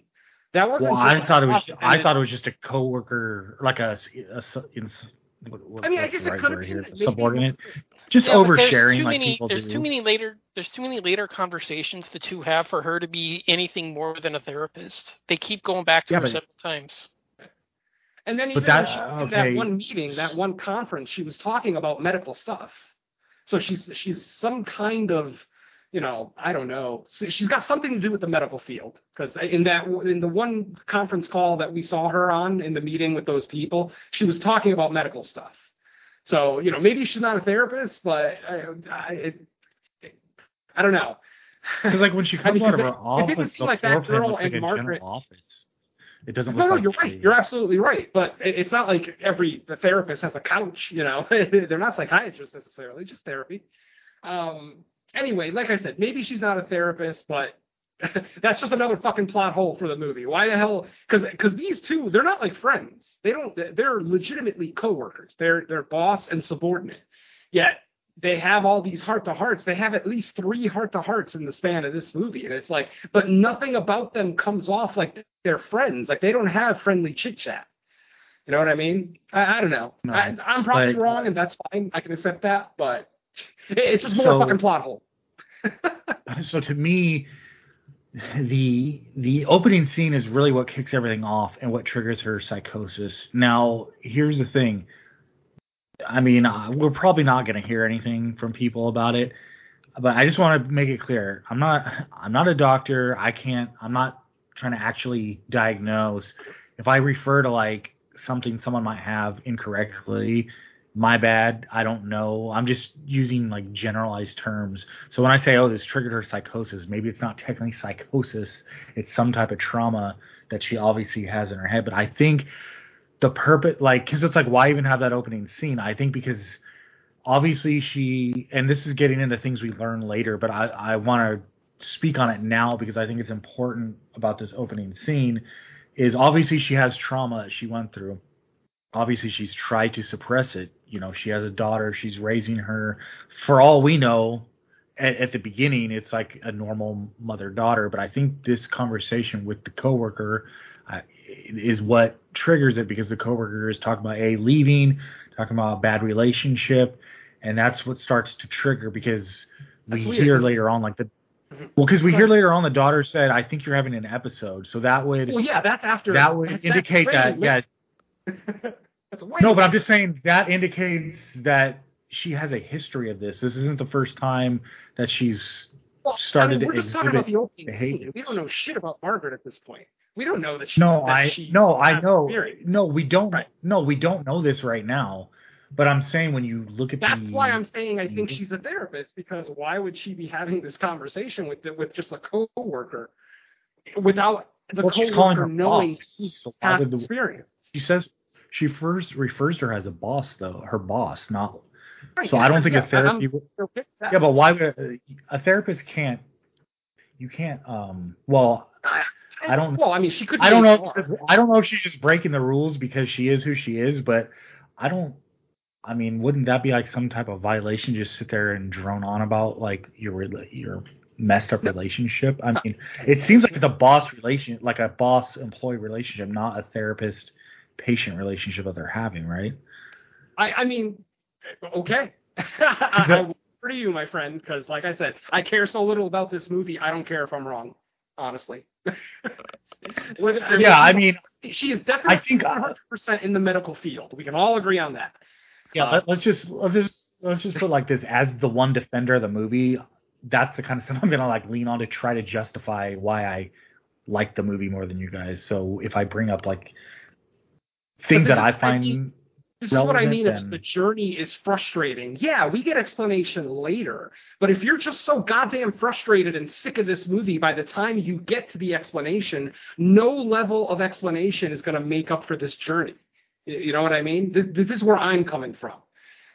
[SPEAKER 6] That wasn't.
[SPEAKER 5] well, I thought it was. I thought it was just a coworker, like a, a, su- in, what, what,
[SPEAKER 6] I mean, I guess
[SPEAKER 5] the
[SPEAKER 6] it could have been maybe-
[SPEAKER 5] subordinate, just
[SPEAKER 7] Yeah, but there's
[SPEAKER 5] oversharing
[SPEAKER 7] too
[SPEAKER 5] like
[SPEAKER 7] many,
[SPEAKER 5] people
[SPEAKER 7] There's
[SPEAKER 5] do.
[SPEAKER 7] too many later. There's too many later conversations the two have for her to be anything more than a therapist. They keep going back to
[SPEAKER 5] Yeah,
[SPEAKER 7] her
[SPEAKER 5] but-
[SPEAKER 7] several times.
[SPEAKER 6] And then
[SPEAKER 5] But
[SPEAKER 6] even
[SPEAKER 5] that-
[SPEAKER 6] when she was in
[SPEAKER 5] okay.
[SPEAKER 6] that one meeting, that one conference, she was talking about medical stuff. So she's she's some kind of, you know, I don't know. So She's got something to do with the medical field because in that in the one conference call that we saw her on in the meeting with those people, she was talking about medical stuff. So you know, maybe she's not a therapist, but I I, it, I don't know.
[SPEAKER 5] Because like when she
[SPEAKER 6] I
[SPEAKER 5] comes
[SPEAKER 6] mean,
[SPEAKER 5] out of
[SPEAKER 6] it-
[SPEAKER 5] her
[SPEAKER 6] it
[SPEAKER 5] office,
[SPEAKER 6] seem
[SPEAKER 5] the
[SPEAKER 6] like that girl
[SPEAKER 5] looks like
[SPEAKER 6] and
[SPEAKER 5] a
[SPEAKER 6] Margaret-
[SPEAKER 5] office. It doesn't
[SPEAKER 6] No,
[SPEAKER 5] look
[SPEAKER 6] no,
[SPEAKER 5] like
[SPEAKER 6] you're right. You're absolutely right. But it- it's not like every the therapist has a couch. You know, they're not psychiatrists necessarily, just therapy. Um. Anyway, like I said, maybe she's not a therapist, but that's just another fucking plot hole for the movie. Why the hell? Because because these two, they're not like friends. They don't. They're legitimately coworkers. They're they're boss and subordinate. Yet they have all these heart to hearts. They have at least three heart to hearts in the span of this movie, and it's like, but nothing about them comes off like they're friends. Like they don't have friendly chit chat. You know what I mean? I, I don't know.
[SPEAKER 5] No,
[SPEAKER 6] I, I'm probably wrong, and that's fine. I can accept that, but it, it's just more
[SPEAKER 5] So-
[SPEAKER 6] fucking plot hole.
[SPEAKER 5] so to me the the opening scene is really what kicks everything off and what triggers her psychosis. Now here's the thing. I mean uh, we're probably not going to hear anything from people about it but i just want to make it clear. I'm not i'm not a doctor. I can't i'm not trying to actually diagnose. If i refer to like something someone might have incorrectly my bad i don't know. I'm just using like generalized terms. So when i say oh this triggered her psychosis maybe it's not technically psychosis it's some type of trauma that she obviously has in her head. But i think the purpose like because it's like why even have that opening scene? I think because obviously she and this is getting into things we learn later but i i want to speak on it now because i think it's important about this opening scene is obviously she has trauma she went through obviously she's tried to suppress it. You know she has a daughter she's raising her. For all we know at, at the beginning it's like a normal mother daughter but i think this conversation with the coworker uh, is what triggers it because the coworker is talking about a leaving talking about a bad relationship and that's what starts to trigger because we hear later on like the
[SPEAKER 6] Mhm.
[SPEAKER 5] well because we hear later on the daughter said i think you're having an episode. So that would
[SPEAKER 6] Well, yeah, that's after
[SPEAKER 5] that would
[SPEAKER 6] that's-
[SPEAKER 5] indicate that yeah.
[SPEAKER 6] later. That's way
[SPEAKER 5] no, but I'm just saying that indicates that she has a history of this. This isn't the first time that she's
[SPEAKER 6] Well,
[SPEAKER 5] started
[SPEAKER 6] I mean,
[SPEAKER 5] to
[SPEAKER 6] we're just talking about the opening
[SPEAKER 5] behavior.
[SPEAKER 6] scene. We don't know shit about Margaret at this point. We don't know that she.
[SPEAKER 5] no,
[SPEAKER 6] that
[SPEAKER 5] I
[SPEAKER 6] she
[SPEAKER 5] no, I know. No, we don't.
[SPEAKER 6] Right.
[SPEAKER 5] No, we don't know this right now. But I'm saying when you look at
[SPEAKER 6] That's
[SPEAKER 5] the,
[SPEAKER 6] why I'm saying I think
[SPEAKER 5] Mhm.
[SPEAKER 6] she's a therapist because why would she be having this conversation with the, with just a coworker without the
[SPEAKER 5] Well,
[SPEAKER 6] coworker knowing
[SPEAKER 5] boss,
[SPEAKER 6] past
[SPEAKER 5] the-
[SPEAKER 6] experience?
[SPEAKER 5] she says she first refers to her as a boss though, her boss, not.
[SPEAKER 6] Right,
[SPEAKER 5] So I don't think
[SPEAKER 6] yeah,
[SPEAKER 5] a therapy.
[SPEAKER 6] I'm
[SPEAKER 5] would-
[SPEAKER 6] okay.
[SPEAKER 5] Yeah, but why would a therapist can't? You can't. Um. Well, I don't-
[SPEAKER 6] Well, I mean, she could.
[SPEAKER 5] I don't know. If, I don't know if she's just breaking the rules because she is who she is, but I don't. I mean, wouldn't that be like some type of violation? Just sit there and drone on about like your your messed up relationship. I mean, it seems like it's a boss relation, like a boss employee relationship, not a therapist patient relationship that they're having, right?
[SPEAKER 6] I, I mean, okay. I, I will for you, my friend, because like I said, I care so little about this movie. I don't care if I'm wrong, honestly. With-
[SPEAKER 5] Yeah, I mean,
[SPEAKER 6] she is definitely
[SPEAKER 5] I think-
[SPEAKER 6] 100 percent in the medical field. We can all agree on that.
[SPEAKER 5] Yeah,
[SPEAKER 6] Uh,
[SPEAKER 5] let's just let's just let's just put like this as the one defender of the movie. That's the kind of stuff I'm gonna like lean on to try to justify why I like the movie more than you guys. So if I bring up like things that I
[SPEAKER 6] is- I
[SPEAKER 5] find
[SPEAKER 6] mean, This is what I mean.
[SPEAKER 5] Then-
[SPEAKER 6] the journey is frustrating, yeah, we get explanation later. But if you're just so goddamn frustrated and sick of this movie by the time you get to the explanation, no level of explanation is going to make up for this journey. You know what I mean? This, this is where I'm coming from.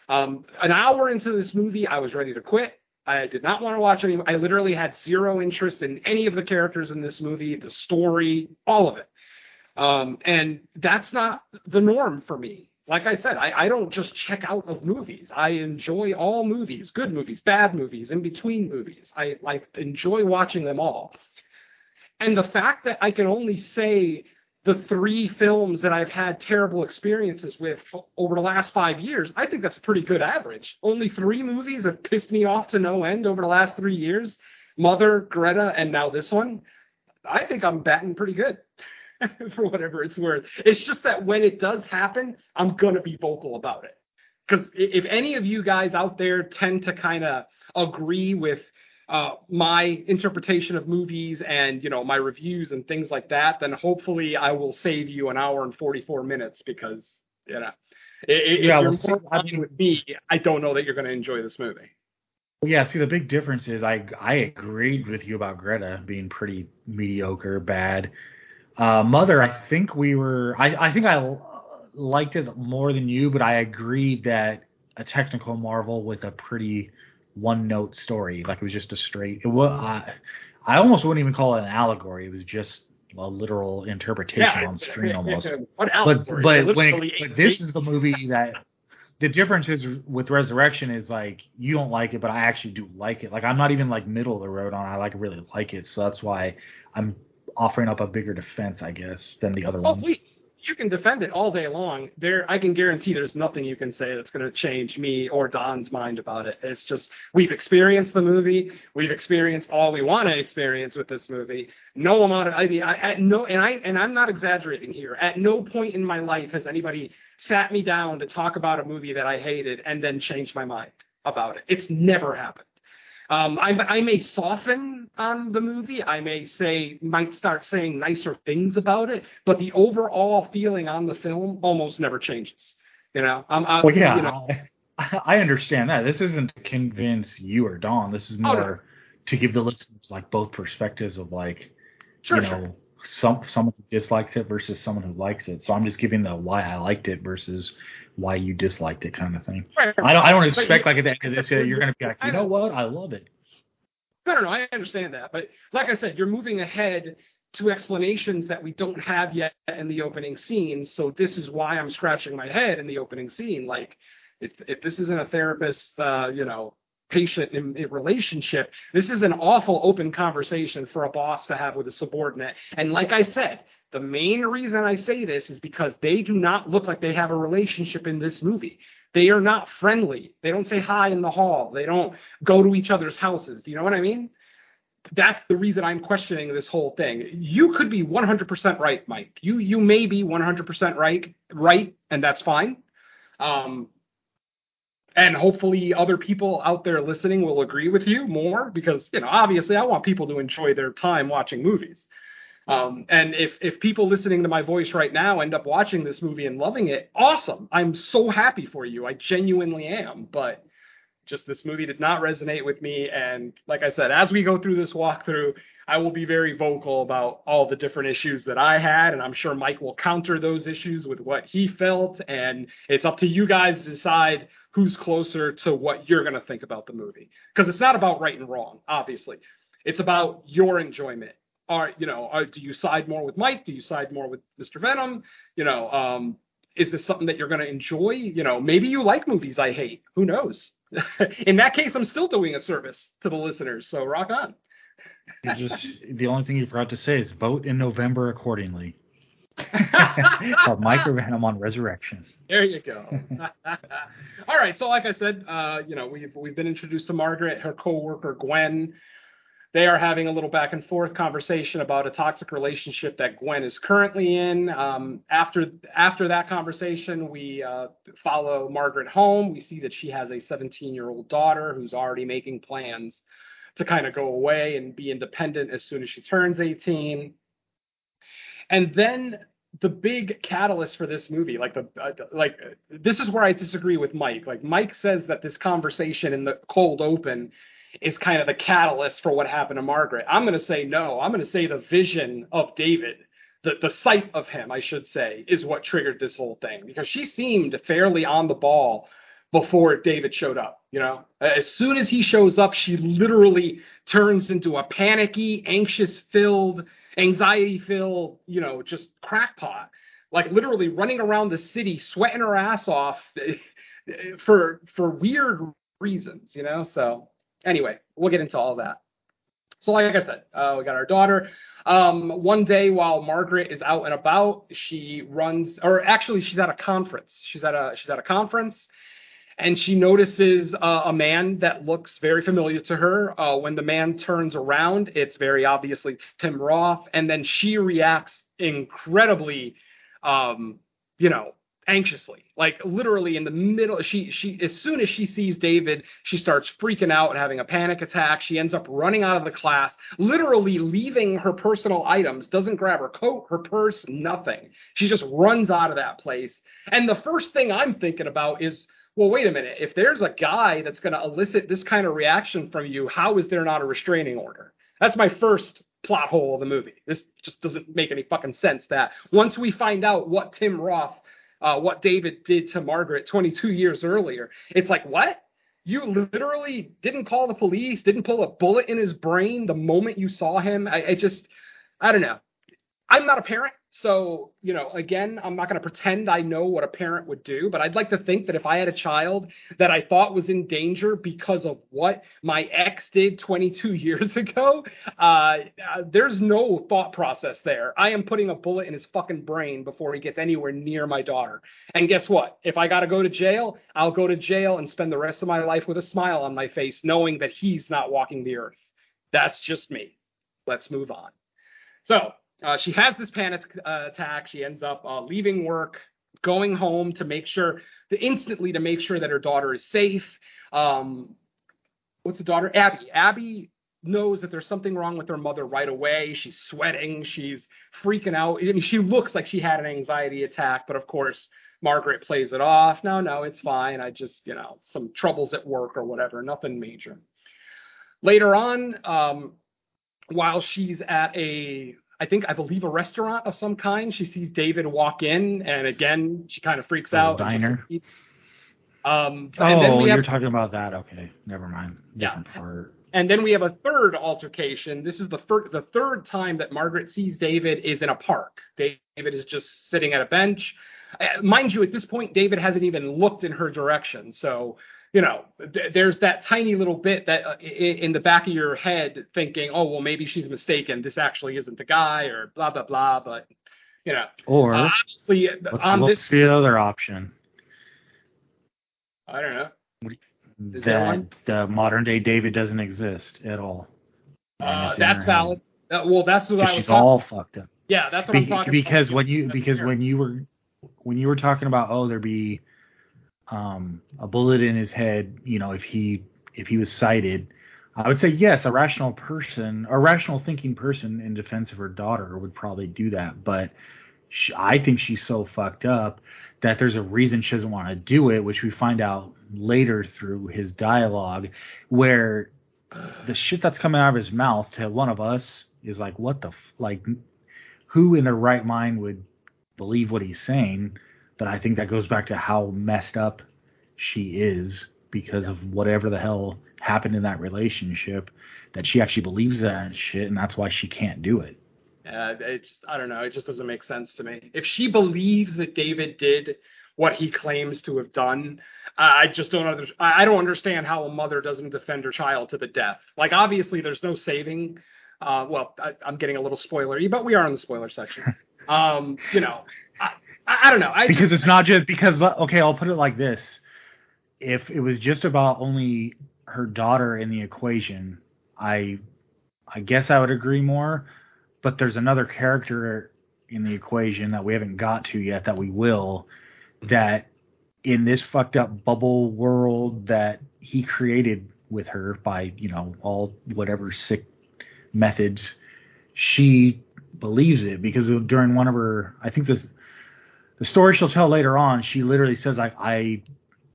[SPEAKER 6] Um, an hour into this movie, I was ready to quit. I did not want to watch any. I literally had zero interest in any of the characters in this movie, the story, all of it. Um, and that's not the norm for me. Like I said, I, I don't just check out of movies. I enjoy all movies, good movies, bad movies, in between movies. I like enjoy watching them all. And the fact that I can only say the three films that I've had terrible experiences with over the last five years, I think that's a pretty good average. Only three movies have pissed me off to no end over the last three years Mother, Greta, and now this one. I think I'm batting pretty good for whatever it's worth. It's just that when it does happen, I'm going to be vocal about it. Because if any of you guys out there tend to kind of agree with uh, my interpretation of movies and you know my reviews and things like that, then hopefully I will save you an hour and 44 minutes because you know if
[SPEAKER 5] Yeah,
[SPEAKER 6] you're
[SPEAKER 5] well,
[SPEAKER 6] more
[SPEAKER 5] I
[SPEAKER 6] aligned with me, I don't know that you're going to enjoy this movie.
[SPEAKER 5] Yeah, see the big difference is I I agreed with you about Greta being pretty mediocre, bad. Uh, Mother, I think we were I I think I liked it more than you, but I agreed that a technical marvel with a pretty one note story, like it was just a straight. It was I, I almost wouldn't even call it an allegory. It was just a literal interpretation on screen almost.
[SPEAKER 6] What
[SPEAKER 5] but
[SPEAKER 6] allegory?
[SPEAKER 5] but
[SPEAKER 6] They
[SPEAKER 5] when it, but this is the movie that the difference is with Resurrection is like you don't like it, but I actually do like it. Like I'm not even like middle of the road on. it. I like really like it, so that's why I'm offering up a bigger defense, I guess, than the other
[SPEAKER 6] Oh,
[SPEAKER 5] ones.
[SPEAKER 6] please. You can defend it all day long. There, I can guarantee there's nothing you can say that's going to change me or Don's mind about it. It's just we've experienced the movie. We've experienced all we want to experience with this movie. No amount of I mean, I, at no, and I and I'm not exaggerating here. At no point in my life has anybody sat me down to talk about a movie that I hated and then changed my mind about it. It's never happened. Um, I, I may soften on the movie. I may say, might start saying nicer things about it, but the overall feeling on the film almost never changes. You know, I'm, I'm
[SPEAKER 5] Well, yeah,
[SPEAKER 6] you know,
[SPEAKER 5] I, I understand that. This isn't to convince you or Don. This is
[SPEAKER 6] Oh, no.
[SPEAKER 5] more to give the listeners like both perspectives of like
[SPEAKER 6] sure,
[SPEAKER 5] you know
[SPEAKER 6] sure.
[SPEAKER 5] Some someone who dislikes it versus someone who likes it. So I'm just giving the why I liked it versus why you disliked it kind of thing.
[SPEAKER 6] Right.
[SPEAKER 5] I don't I don't expect like at the end of this you're gonna be like, you know
[SPEAKER 6] know.
[SPEAKER 5] what, I love it.
[SPEAKER 6] No, no, no, I understand that. But like I said, you're moving ahead to explanations that we don't have yet in the opening scene. So this is why I'm scratching my head in the opening scene. Like, if if this isn't a therapist, uh, you know, patient in, in relationship, this is an awful open conversation for a boss to have with a subordinate. And like I said, the main reason I say this is because they do not look like they have a relationship in this movie. They are not friendly. They don't say hi in the hall. They don't go to each other's houses. Do you know what I mean? That's the reason I'm questioning this whole thing. You could be 100% right, Mike. You you may be 100% right, right, and that's fine. Um, and hopefully other people out there listening will agree with you more because you know obviously I want people to enjoy their time watching movies. Um, and if if people listening to my voice right now end up watching this movie and loving it, awesome. I'm so happy for you. I genuinely am. But just this movie did not resonate with me. And like I said, as we go through this walkthrough, I will be very vocal about all the different issues that I had, and I'm sure Mike will counter those issues with what he felt. And it's up to you guys to decide who's closer to what you're going to think about the movie, because it's not about right and wrong, obviously. It's about your enjoyment. Are you know? Are, do you side more with Mike? Do you side more with Mr. Venom? You know, um, is this something that you're going to enjoy? You know, maybe you like movies I hate. Who knows? In that case, I'm still doing a service to the listeners. So rock on.
[SPEAKER 5] You just the only thing you forgot to say is vote in November accordingly. for Micro Venom on Resurrection.
[SPEAKER 6] There you go. All right, so like I said, uh, you know, we've we've been introduced to Margaret, her co-worker Gwen. They are having a little back and forth conversation about a toxic relationship that Gwen is currently in. Um, after after that conversation, we uh, follow Margaret home. We see that she has a 17 year old daughter who's already making plans to kind of go away and be independent as soon as she turns 18. And then the big catalyst for this movie, like the uh, like this is where I disagree with Mike. Like Mike says that this conversation in the cold open is kind of the catalyst for what happened to Margaret. I'm going to say no. I'm going to say the vision of David, the the sight of him, I should say, is what triggered this whole thing because she seemed fairly on the ball before David showed up. You know, as soon as he shows up, she literally turns into a panicky, anxious filled, anxiety filled, you know, just crackpot. Like literally running around the city, sweating her ass off for for weird reasons, you know. So anyway, we'll get into all that. So like I said, uh, we got our daughter. Um, one day while Margaret is out and about, she runs, or actually she's at a conference. She's at a she's at a conference, and she notices uh, a man that looks very familiar to her. Uh, when the man turns around, it's very obviously Tim Roth, and then she reacts incredibly, um, you know, anxiously. Like literally in the middle she she as soon as she sees david she starts freaking out and having a panic attack. She ends up running out of the class literally leaving her personal items doesn't grab her coat her purse nothing. She just runs out of that place. And the first thing i'm thinking about is well, wait a minute. If there's a guy that's going to elicit this kind of reaction from you, how is there not a restraining order? That's my first plot hole of the movie. This just doesn't make any fucking sense. That once we find out what Tim Roth, uh, what David did to Margaret 22 years earlier, it's like, what? You literally didn't call the police, didn't pull a bullet in his brain the moment you saw him. I, I just, I don't know. I'm not a parent. So, you know, again, I'm not going to pretend I know what a parent would do, but I'd like to think that if I had a child that I thought was in danger because of what my ex did 22 years ago, uh, uh, there's no thought process there. I am putting a bullet in his fucking brain before he gets anywhere near my daughter. And guess what? If I got to go to jail, I'll go to jail and spend the rest of my life with a smile on my face, knowing that he's not walking the earth. That's just me. Let's move on. So, uh, she has this panic uh, attack. She ends up uh, leaving work, going home to make sure, to instantly to make sure that her daughter is safe. Um, what's the daughter? Abby. Abby knows that there's something wrong with her mother right away. She's sweating. She's freaking out. I mean, she looks like she had an anxiety attack, but of course, Margaret plays it off. No, no, it's fine. I just, you know, some troubles at work or whatever. Nothing major. Later on, um, while she's at a I think I believe a restaurant of some kind. She sees David walk in, and again she kind of freaks out.
[SPEAKER 5] Diner.
[SPEAKER 6] Um,
[SPEAKER 5] oh, you're talking about that. Okay, never mind. Different
[SPEAKER 6] yeah.
[SPEAKER 5] part.
[SPEAKER 6] And then we have a third altercation. This is the third the third time that Margaret sees David is in a park. David is just sitting at a bench. Uh, mind you, at this point, David hasn't even looked in her direction. So you know, th- there's that tiny little bit that uh, in, in the back of your head thinking, oh, well, maybe she's mistaken. This actually isn't the guy, or blah blah blah. But you know,
[SPEAKER 5] or
[SPEAKER 6] uh, obviously
[SPEAKER 5] what's,
[SPEAKER 6] on
[SPEAKER 5] what's
[SPEAKER 6] this,
[SPEAKER 5] the other option?
[SPEAKER 6] I don't know. Is
[SPEAKER 5] that the modern day David doesn't exist at all.
[SPEAKER 6] Uh, that's valid. Uh, well, that's what I was.
[SPEAKER 5] She's talking. all fucked up.
[SPEAKER 6] Yeah, that's what
[SPEAKER 5] Be-
[SPEAKER 6] I'm talking.
[SPEAKER 5] Because
[SPEAKER 6] about.
[SPEAKER 5] when you because when you were when you were talking about oh there'd be um, a bullet in his head, you know, if he if he was sighted, I would say yes, a rational person, a rational thinking person in defense of her daughter would probably do that. But she, I think she's so fucked up that there's a reason she doesn't want to do it, which we find out later through his dialogue, where the shit that's coming out of his mouth to one of us is like, what the f-? like, who in their right mind would believe what he's saying? But I think that goes back to how messed up she is because yeah. of whatever the hell happened in that relationship that she actually believes that shit and that's why she can't do it.
[SPEAKER 6] Uh, it just, I don't know. It just doesn't make sense to me. If she believes that David did what he claims to have done, I just don't under, I don't understand how a mother doesn't defend her child to the death. Like obviously there's no saving. Uh, well, I, am getting a little spoilery, but we are in the spoiler section. Um, you know, I, I, don't know. I
[SPEAKER 5] because just, it's not just because okay, I'll put it like this: if it was just about only her daughter in the equation, I I guess I would agree more but there's another character in the equation that we haven't got to yet that we will that in this fucked up bubble world that he created with her by you know all whatever sick methods she believes it because during one of her i think this the story she'll tell later on she literally says like i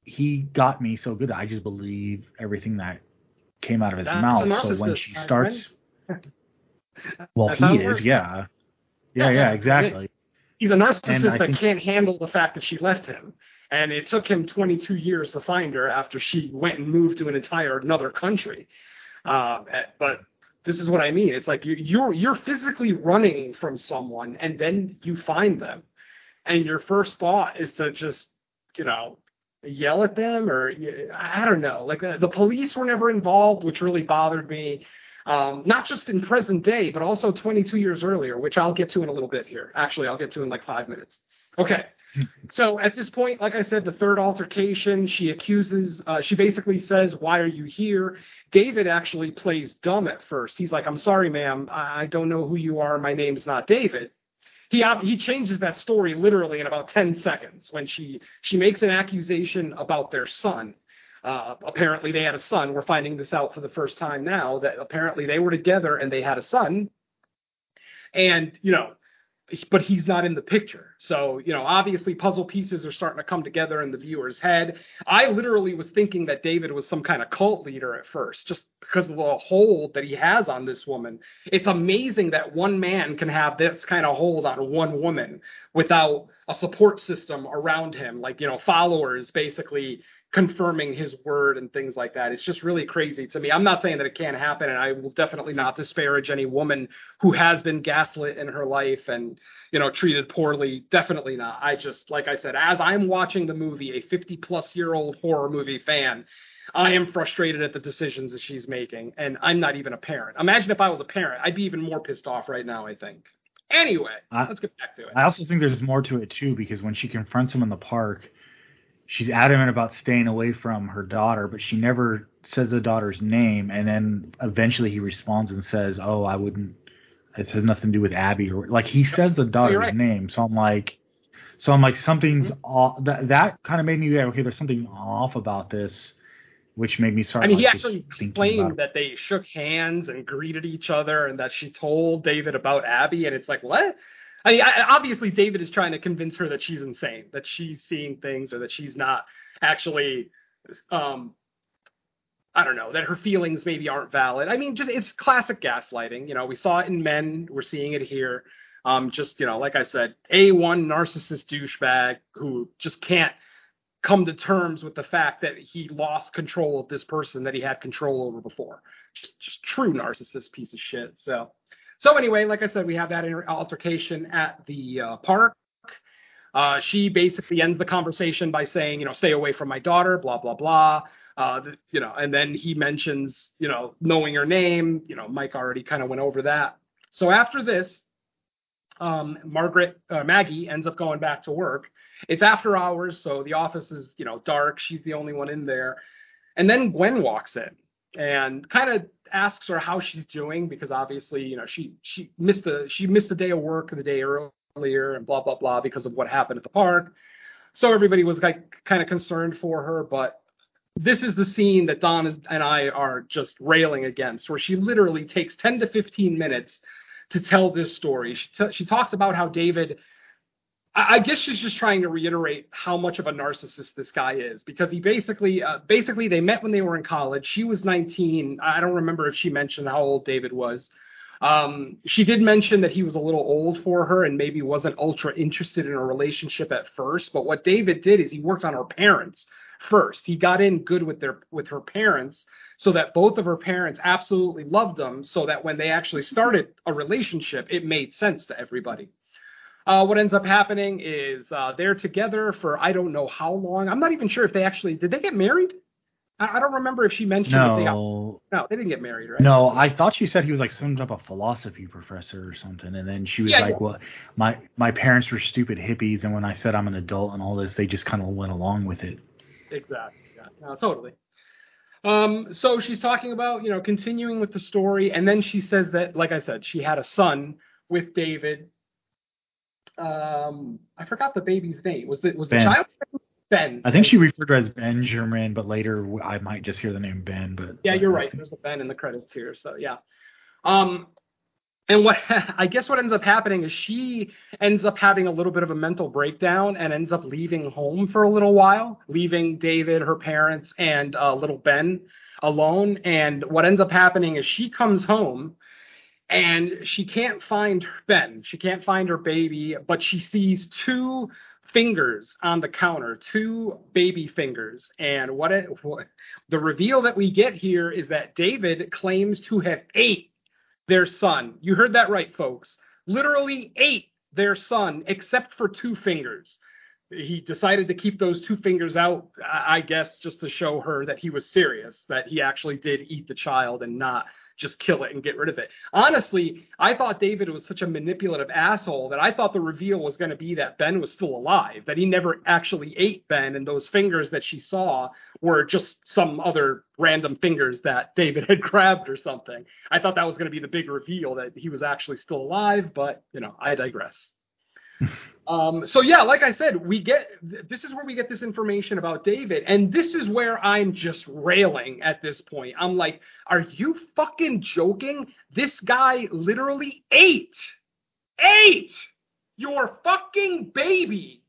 [SPEAKER 5] he got me so good i just believe everything that came out of his
[SPEAKER 6] That's
[SPEAKER 5] mouth so when she starts Well, That's he is, yeah. yeah. Yeah, yeah, exactly.
[SPEAKER 6] He's a narcissist that can't handle the fact that she left him. And it took him 22 years to find her after she went and moved to an entire another country. Uh, but this is what I mean. It's like you, you're you're physically running from someone, and then you find them, and your first thought is to just, you know, yell at them or I don't know. Like the, the police were never involved, which really bothered me um, not just in present day, but also 22 years earlier, which I'll get to in a little bit here. Actually, I'll get to in like five minutes. Okay. So at this point, like I said, the third altercation, she accuses, uh, she basically says, Why are you here? David actually plays dumb at first. He's like, I'm sorry, ma'am. I don't know who you are. My name's not David. He, he changes that story literally in about 10 seconds when she, she makes an accusation about their son uh, apparently they had a son. We're finding this out for the first time now that apparently they were together and they had a son. And, you know, but he's not in the picture. So, you know, obviously puzzle pieces are starting to come together in the viewer's head. I literally was thinking that David was some kind of cult leader at first, just because of the hold that he has on this woman. It's amazing that one man can have this kind of hold on one woman without a support system around him, like, you know, followers basically confirming his word and things like that. It's just really crazy to me. I'm not saying that it can't happen, and I will definitely not disparage any woman who has been gaslit in her life and you know treated poorly. Definitely not. I just like I said, as I'm watching the movie, a 50 plus year old horror movie fan. I am frustrated at the decisions that she's making, and I'm not even a parent. Imagine if I was a parent, I'd be even more pissed off right now. I think. Anyway, I, let's get back to it.
[SPEAKER 5] I also think there's more to it too because when she confronts him in the park, she's adamant about staying away from her daughter, but she never says the daughter's name. And then eventually he responds and says, "Oh, I wouldn't. It has nothing to do with Abby or like he says the daughter's right. name." So I'm like, so I'm like, something's mm-hmm. off. That that kind of made me yeah, okay. There's something off about this, which made me start.
[SPEAKER 6] I mean,
[SPEAKER 5] like,
[SPEAKER 6] he actually explained that they shook hands and greeted each other, and that she told David about Abby, and it's like, what? I mean, I, obviously David is trying to convince her that she's insane, that she's seeing things, or that she's not actually, um, I don't know, that her feelings maybe aren't valid. I mean, just it's classic gaslighting. You know, we saw it in men, we're seeing it here. Um, just you know, like I said, a one narcissist douchebag who just can't come to terms with the fact that he lost control of this person that he had control over before. Just, just true narcissist piece of shit. So. So anyway, like I said, we have that altercation at the uh, park. Uh, she basically ends the conversation by saying, you know, stay away from my daughter, blah blah blah. Uh, you know, and then he mentions, you know, knowing her name. You know, Mike already kind of went over that. So after this, um, Margaret uh, Maggie ends up going back to work. It's after hours, so the office is, you know, dark. She's the only one in there. And then Gwen walks in and kind of asks her how she's doing because obviously you know she she missed a she missed a day of work the day earlier and blah blah blah because of what happened at the park so everybody was like kind of concerned for her but this is the scene that Don is, and I are just railing against, where she literally takes 10 to 15 minutes to tell this story. She, t- she talks about how David, I, guess she's just trying to reiterate how much of a narcissist this guy is, because he basically, uh, basically they met when they were in college. She was 19. I don't remember if she mentioned how old David was. Um, she did mention that he was a little old for her and maybe wasn't ultra interested in a relationship at first. But what David did is he worked on her parents first. He got in good with their with her parents so that both of her parents absolutely loved him so that when they actually started a relationship it made sense to everybody. Uh, what ends up happening is uh, they're together for I don't know how long. I'm not even sure if they actually did they get married. I, I don't remember if she mentioned if they got
[SPEAKER 5] No,
[SPEAKER 6] no they didn't get married right.
[SPEAKER 5] no, I thought she said he was like some type of philosophy professor or something, and then she was
[SPEAKER 6] Yeah,
[SPEAKER 5] like,
[SPEAKER 6] yeah.
[SPEAKER 5] "Well, my my parents were stupid hippies, and when I said I'm an adult and all this, they just kind of went along with it."
[SPEAKER 6] Exactly. Yeah. No, totally. Um, so she's talking about, you know, continuing with the story, and then she says that, like I said, she had a son with David. Um, I forgot the baby's name. Was the was the child Ben?
[SPEAKER 5] I think she referred to as Benjamin, but later I might just hear the name Ben. But
[SPEAKER 6] Yeah, you're right. There's a Ben in the credits here, so yeah. Um, and what I guess what ends up happening is she ends up having a little bit of a mental breakdown and ends up leaving home for a little while, leaving David, her parents, and uh, little Ben alone. And what ends up happening is she comes home and she can't find Ben. She can't find her baby, but she sees two fingers on the counter, two baby fingers. And what, it, what the reveal that we get here is that David claims to have ate their son. You heard that right, folks. Literally ate their son, except for two fingers. He decided to keep those two fingers out, I I guess, just to show her that he was serious, that he actually did eat the child and not just kill it and get rid of it. Honestly, I thought David was such a manipulative asshole that I thought the reveal was going to be that Ben was still alive, that he never actually ate Ben, and those fingers that she saw were just some other random fingers that David had grabbed or something. I thought that was going to be the big reveal that he was actually still alive, but you know, I digress. Um, so yeah, like I said, we get this is where we get this information about David, and this is where I'm just railing at this point. I'm like, are you fucking joking? This guy literally ate, ate your fucking baby,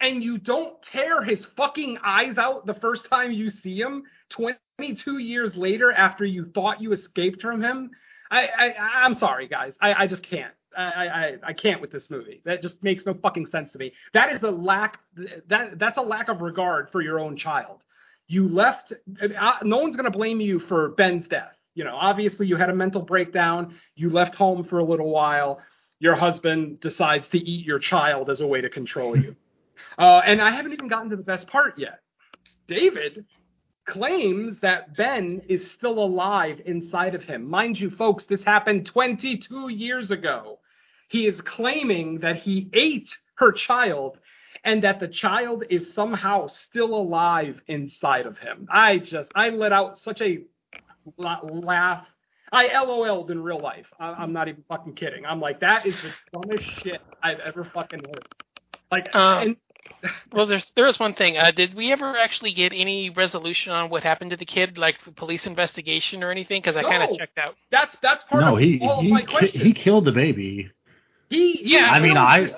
[SPEAKER 6] and you don't tear his fucking eyes out the first time you see him. 22 years later, after you thought you escaped from him, I, I I'm sorry, guys. I, I just can't. I, I I can't with this movie. That just makes no fucking sense to me. That is a lack. That that's a lack of regard for your own child. You left. uh, No one's gonna blame you for Ben's death. You know, obviously you had a mental breakdown. You left home for a little while. Your husband decides to eat your child as a way to control you. Uh, and I haven't even gotten to the best part yet. David claims that Ben is still alive inside of him. Mind you, folks, this happened 22 years ago. He is claiming that he ate her child and that the child is somehow still alive inside of him. I just, I let out such a laugh. I LOL'd in real life. I- I'm not even fucking kidding. I'm like, that is the dumbest shit I've ever fucking heard. Like,
[SPEAKER 7] Um,
[SPEAKER 6] and
[SPEAKER 7] Well, there's there was one thing. Uh, did we ever actually get any resolution on what happened to the kid, like police investigation or anything? Because I kind of checked out.
[SPEAKER 6] that's that's part
[SPEAKER 5] no,
[SPEAKER 6] of
[SPEAKER 5] he
[SPEAKER 6] all of
[SPEAKER 5] he
[SPEAKER 6] my
[SPEAKER 5] ki-
[SPEAKER 6] questions.
[SPEAKER 5] he killed the baby.
[SPEAKER 6] He,
[SPEAKER 7] Yeah,
[SPEAKER 5] I mean, I-.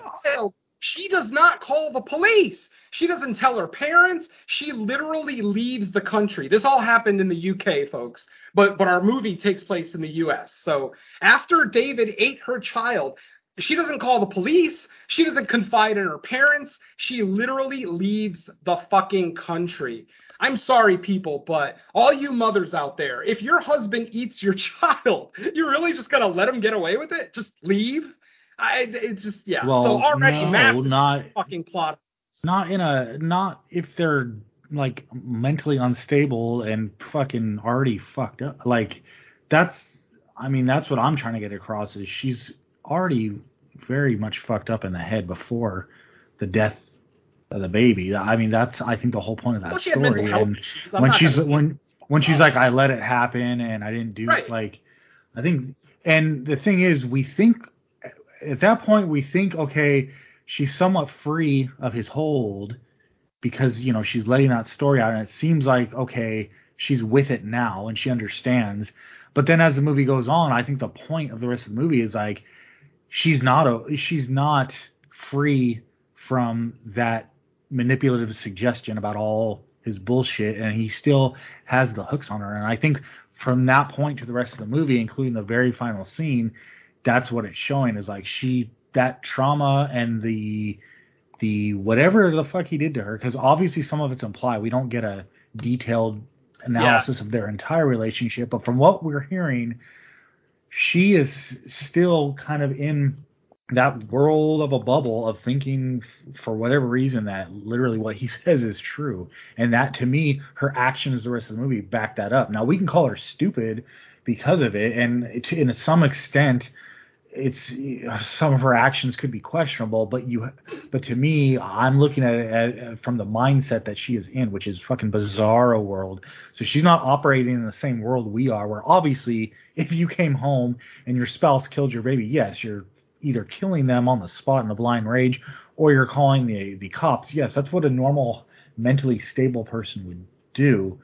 [SPEAKER 6] She does not call the police. She doesn't tell her parents. She literally leaves the country. This all happened in the UK, folks, but but our movie takes place in the US. So after David ate her child, she doesn't call the police. She doesn't confide in her parents. She literally leaves the fucking country. I'm sorry, people, but all you mothers out there, if your husband eats your child, you're really just gonna let him get away with it? Just leave? I, it's just yeah.
[SPEAKER 5] Well,
[SPEAKER 6] so already
[SPEAKER 5] no,
[SPEAKER 6] massive
[SPEAKER 5] not
[SPEAKER 6] fucking plot.
[SPEAKER 5] not in a not if they're like mentally unstable and fucking already fucked up. Like that's I mean that's what I'm trying to get across is she's already very much fucked up in the head before the death of the baby. I mean that's I think the whole point of that
[SPEAKER 6] Well, she had mental
[SPEAKER 5] story. And when she's when when she's like I let it happen and I didn't do
[SPEAKER 6] Right.
[SPEAKER 5] like I think and the thing is we think at that point we think okay she's somewhat free of his hold because you know she's letting that story out, and it seems like okay, she's with it now and she understands. But then as the movie goes on, I think the point of the rest of the movie is like she's not a she's not free from that manipulative suggestion about all his bullshit and he still has the hooks on her and i think from that point to the rest of the movie including the very final scene that's what it's showing is like she that trauma and the the whatever the fuck he did to her because obviously some of it's implied. We don't get a detailed analysis yeah. of their entire relationship but from what we're hearing she is still kind of in that world of a bubble of thinking for whatever reason that literally what he says is true. And that to me her actions the rest of the movie back that up. Now we can call her stupid because of it and to, in some extent it's some of her actions could be questionable but you but to me i'm looking at it at, from the mindset that she is in which is fucking bizarro world so she's not operating in the same world we are where obviously if you came home and your spouse killed your baby yes you're either killing them on the spot in a blind rage or you're calling the the cops. Yes, that's what a normal mentally stable person would do,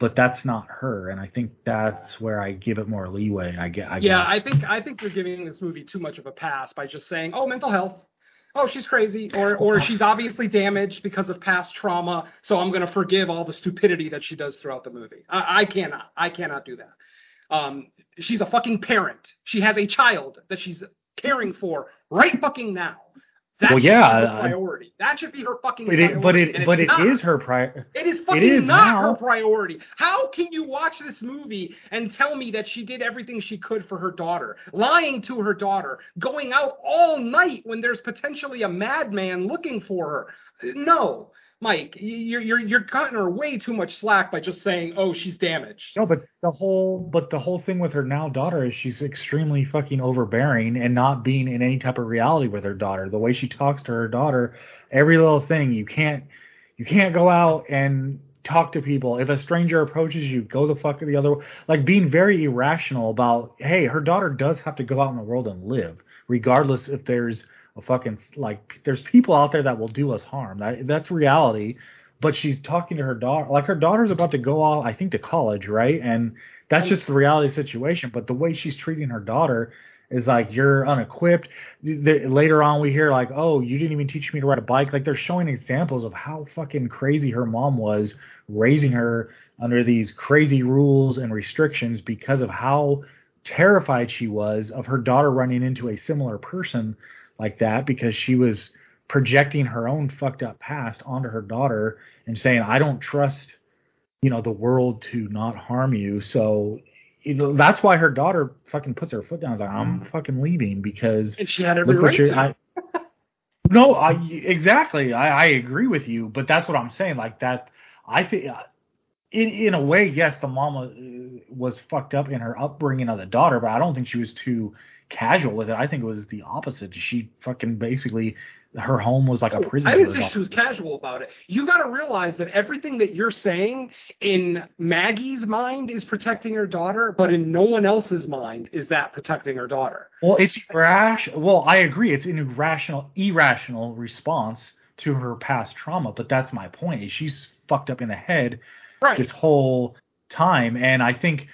[SPEAKER 5] but that's not her, and I think that's where I give it more leeway. I get. I
[SPEAKER 6] yeah,
[SPEAKER 5] guess.
[SPEAKER 6] I think I think you're giving this movie too much of a pass by just saying, "Oh, mental health." Oh, she's crazy, or or she's obviously damaged because of past trauma. So I'm going to forgive all the stupidity that she does throughout the movie. I, I cannot. I cannot do that. Um, she's a fucking parent. She has a child that she's caring for right fucking now. That
[SPEAKER 5] well, yeah,
[SPEAKER 6] her priority. that should be her fucking
[SPEAKER 5] but
[SPEAKER 6] priority.
[SPEAKER 5] It, but it, but it
[SPEAKER 6] not.
[SPEAKER 5] is her priority.
[SPEAKER 6] It is fucking
[SPEAKER 5] it is
[SPEAKER 6] not
[SPEAKER 5] now.
[SPEAKER 6] her priority. How can you watch this movie and tell me that she did everything she could for her daughter, lying to her daughter, going out all night when there's potentially a madman looking for her? No. Mike, you're you're you're cutting her way too much slack by just saying, "Oh, she's damaged."
[SPEAKER 5] No, but the whole but the whole thing with her now daughter is she's extremely fucking overbearing and not being in any type of reality with her daughter. The way she talks to her daughter, every little thing, you can't you can't go out and talk to people. If a stranger approaches you, go the fuck the other way. Like being very irrational about, hey, her daughter does have to go out in the world and live, regardless if there's a fucking like there's people out there that will do us harm. That that's reality. But she's talking to her daughter, like her daughter's about to go off, I think, to college, right? And that's just the reality situation. But the way she's treating her daughter is like you're unequipped. Later on, we hear like, "Oh, you didn't even teach me to ride a bike." Like they're showing examples of how fucking crazy her mom was raising her under these crazy rules and restrictions because of how terrified she was of her daughter running into a similar person like that because she was projecting her own fucked up past onto her daughter and saying, I don't trust, you know, the world to not harm you. So you know, that's why her daughter fucking puts her foot down. Like, I'm mm. fucking leaving because
[SPEAKER 6] and she had every right to. I,
[SPEAKER 5] no, I exactly. I, I agree with you, but that's what I'm saying. Like that, I think in in a way, yes, the mama uh, was fucked up in her upbringing of the daughter, but I don't think she was too casual with it. I think it was the opposite. She fucking basically her home was like a oh, prison.
[SPEAKER 6] I didn't think she was casual about it. You got to realize that everything that you're saying in Maggie's mind is protecting her daughter, but in no one else's mind is that protecting her daughter.
[SPEAKER 5] Well, it's irrational. Well, I agree. It's an irrational, irrational response to her past trauma. But that's my point. Is she's fucked up in the head
[SPEAKER 6] right.
[SPEAKER 5] this whole time, and I think,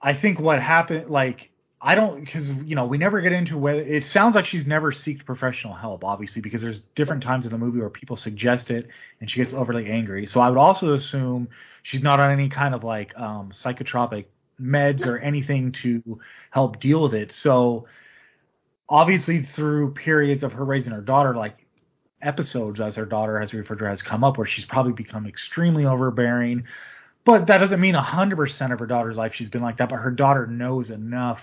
[SPEAKER 5] I think what happened, like I don't because you know we never get into whether it sounds like she's never seeked professional help, obviously, because there's different times in the movie where people suggest it and she gets overly angry. So I would also assume she's not on any kind of like um, psychotropic meds or anything to help deal with it. So obviously through periods of her raising her daughter, like episodes as her daughter has referred to has come up where she's probably become extremely overbearing. But that doesn't mean 100% of her daughter's life she's been like that. But her daughter knows enough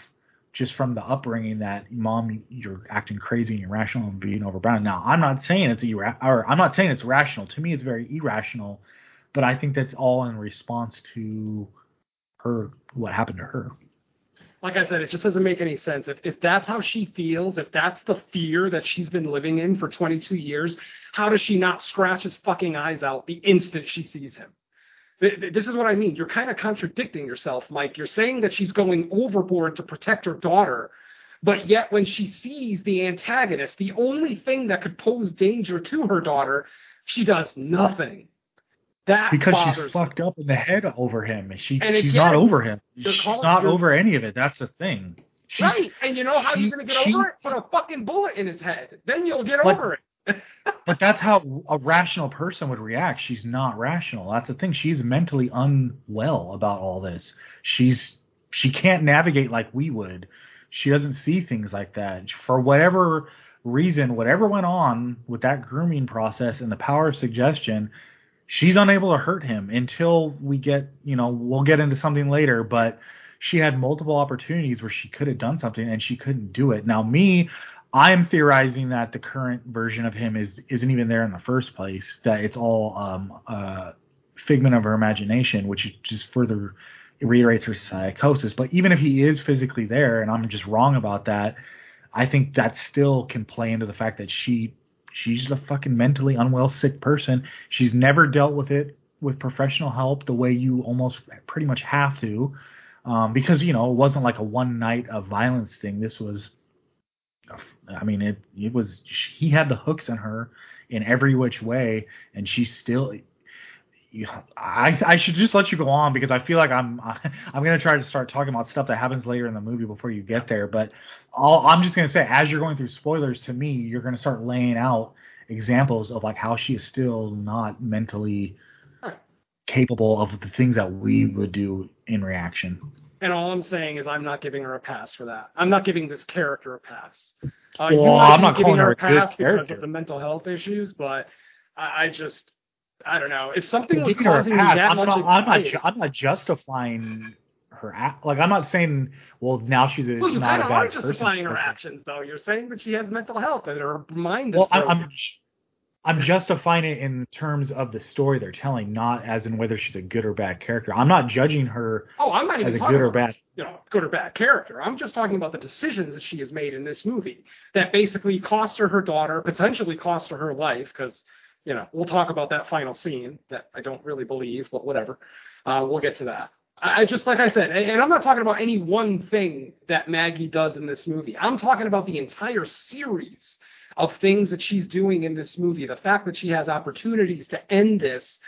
[SPEAKER 5] just from the upbringing that mom you're acting crazy and irrational and being overbound. Now I'm not saying it's ira- or I'm not saying it's rational. To me, it's very irrational, but I think that's all in response to her what happened to her.
[SPEAKER 6] Like I said, it just doesn't make any sense. If if that's how she feels, if that's the fear that she's been living in for 22 years, how does she not scratch his fucking eyes out the instant she sees him? This is what I mean. You're kind of contradicting yourself, Mike. You're saying that she's going overboard to protect her daughter, but yet when she sees the antagonist, the only thing that could pose danger to her daughter, She does nothing. That
[SPEAKER 5] because
[SPEAKER 6] bothers
[SPEAKER 5] she's
[SPEAKER 6] me.
[SPEAKER 5] fucked up in the head over him. She
[SPEAKER 6] And
[SPEAKER 5] she's
[SPEAKER 6] again,
[SPEAKER 5] not over him. She's not over any of it. That's the thing. She's,
[SPEAKER 6] Right, and you know how
[SPEAKER 5] she-
[SPEAKER 6] you're gonna get
[SPEAKER 5] she-
[SPEAKER 6] over it? Put a fucking bullet in his head. Then you'll get
[SPEAKER 5] But-
[SPEAKER 6] over it.
[SPEAKER 5] But that's how a rational person would react. She's not rational. That's the thing. She's mentally unwell about all this. She's she can't navigate like we would. She doesn't see things like that. For whatever reason, whatever went on with that grooming process and the power of suggestion, she's unable to hurt him until we get, you know, we'll get into something later, but she had multiple opportunities where she could have done something and she couldn't do it. Now me, I'm theorizing that the current version of him is isn't even there in the first place. That it's all um, figment of her imagination, which just further reiterates her psychosis. But even if he is physically there, and I'm just wrong about that, I think that still can play into the fact that she she's a fucking mentally unwell, sick person. She's never dealt with it with professional help the way you almost pretty much have to, um, because you know it wasn't like a one night of violence thing. This was I mean, it it was he had the hooks in her in every which way, and she still. You, I I should just let you go on because I feel like I'm I'm gonna try to start talking about stuff that happens later in the movie before you get there. But all, I'm just gonna say as you're going through spoilers to me, you're gonna start laying out examples of like how she is still not mentally capable of the things that we would do in reaction.
[SPEAKER 6] And all I'm saying is I'm not giving her a pass for that. I'm not giving this character a pass. Uh,
[SPEAKER 5] Well, I'm not
[SPEAKER 6] giving
[SPEAKER 5] her a
[SPEAKER 6] pass because of the mental health issues, but I, I just I don't know. If something was
[SPEAKER 5] Giving her a
[SPEAKER 6] causing me that
[SPEAKER 5] I'm
[SPEAKER 6] much
[SPEAKER 5] not, I'm not, ju- I'm not justifying her act. Like I'm not saying, well, now she's a,
[SPEAKER 6] well, you
[SPEAKER 5] not
[SPEAKER 6] kind of are
[SPEAKER 5] person.
[SPEAKER 6] justifying her actions, though. You're saying that she has mental health and her mind is
[SPEAKER 5] Well,
[SPEAKER 6] broken.
[SPEAKER 5] I'm I'm justifying it in terms of the story they're telling, not as in whether she's a good or bad character. I'm not judging her
[SPEAKER 6] oh, I'm not even
[SPEAKER 5] as a good or bad.
[SPEAKER 6] you know, good or bad character. I'm just talking about the decisions that she has made in this movie that basically cost her her daughter, potentially cost her her life, because, you know, we'll talk about that final scene that I don't really believe, but whatever. Uh, we'll get to that. I just, like I said, and I'm not talking about any one thing that Maggie does in this movie. I'm talking about the entire series of things that she's doing in this movie. The fact that she has opportunities to end this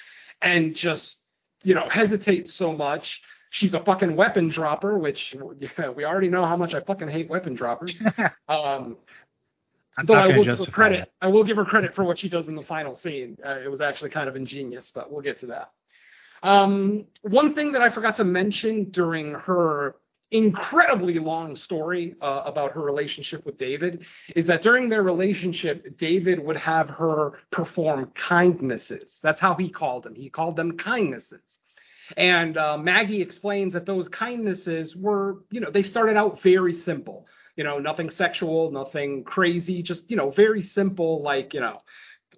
[SPEAKER 6] and just, you know, hesitate so much. She's a fucking weapon dropper, which yeah, we already know how much I fucking hate weapon droppers. Um,
[SPEAKER 5] I'm
[SPEAKER 6] though I will give her credit. I will give her credit for what she does in the final scene. Uh, it was actually kind of ingenious, but we'll get to that. Um, one thing that I forgot to mention during her incredibly long story uh, about her relationship with David is that during their relationship, David would have her perform kindnesses. That's how he called them. He called them kindnesses. And uh, Maggie explains that those kindnesses were, you know, they started out very simple. You know, nothing sexual, nothing crazy, just, you know, very simple, like, you know,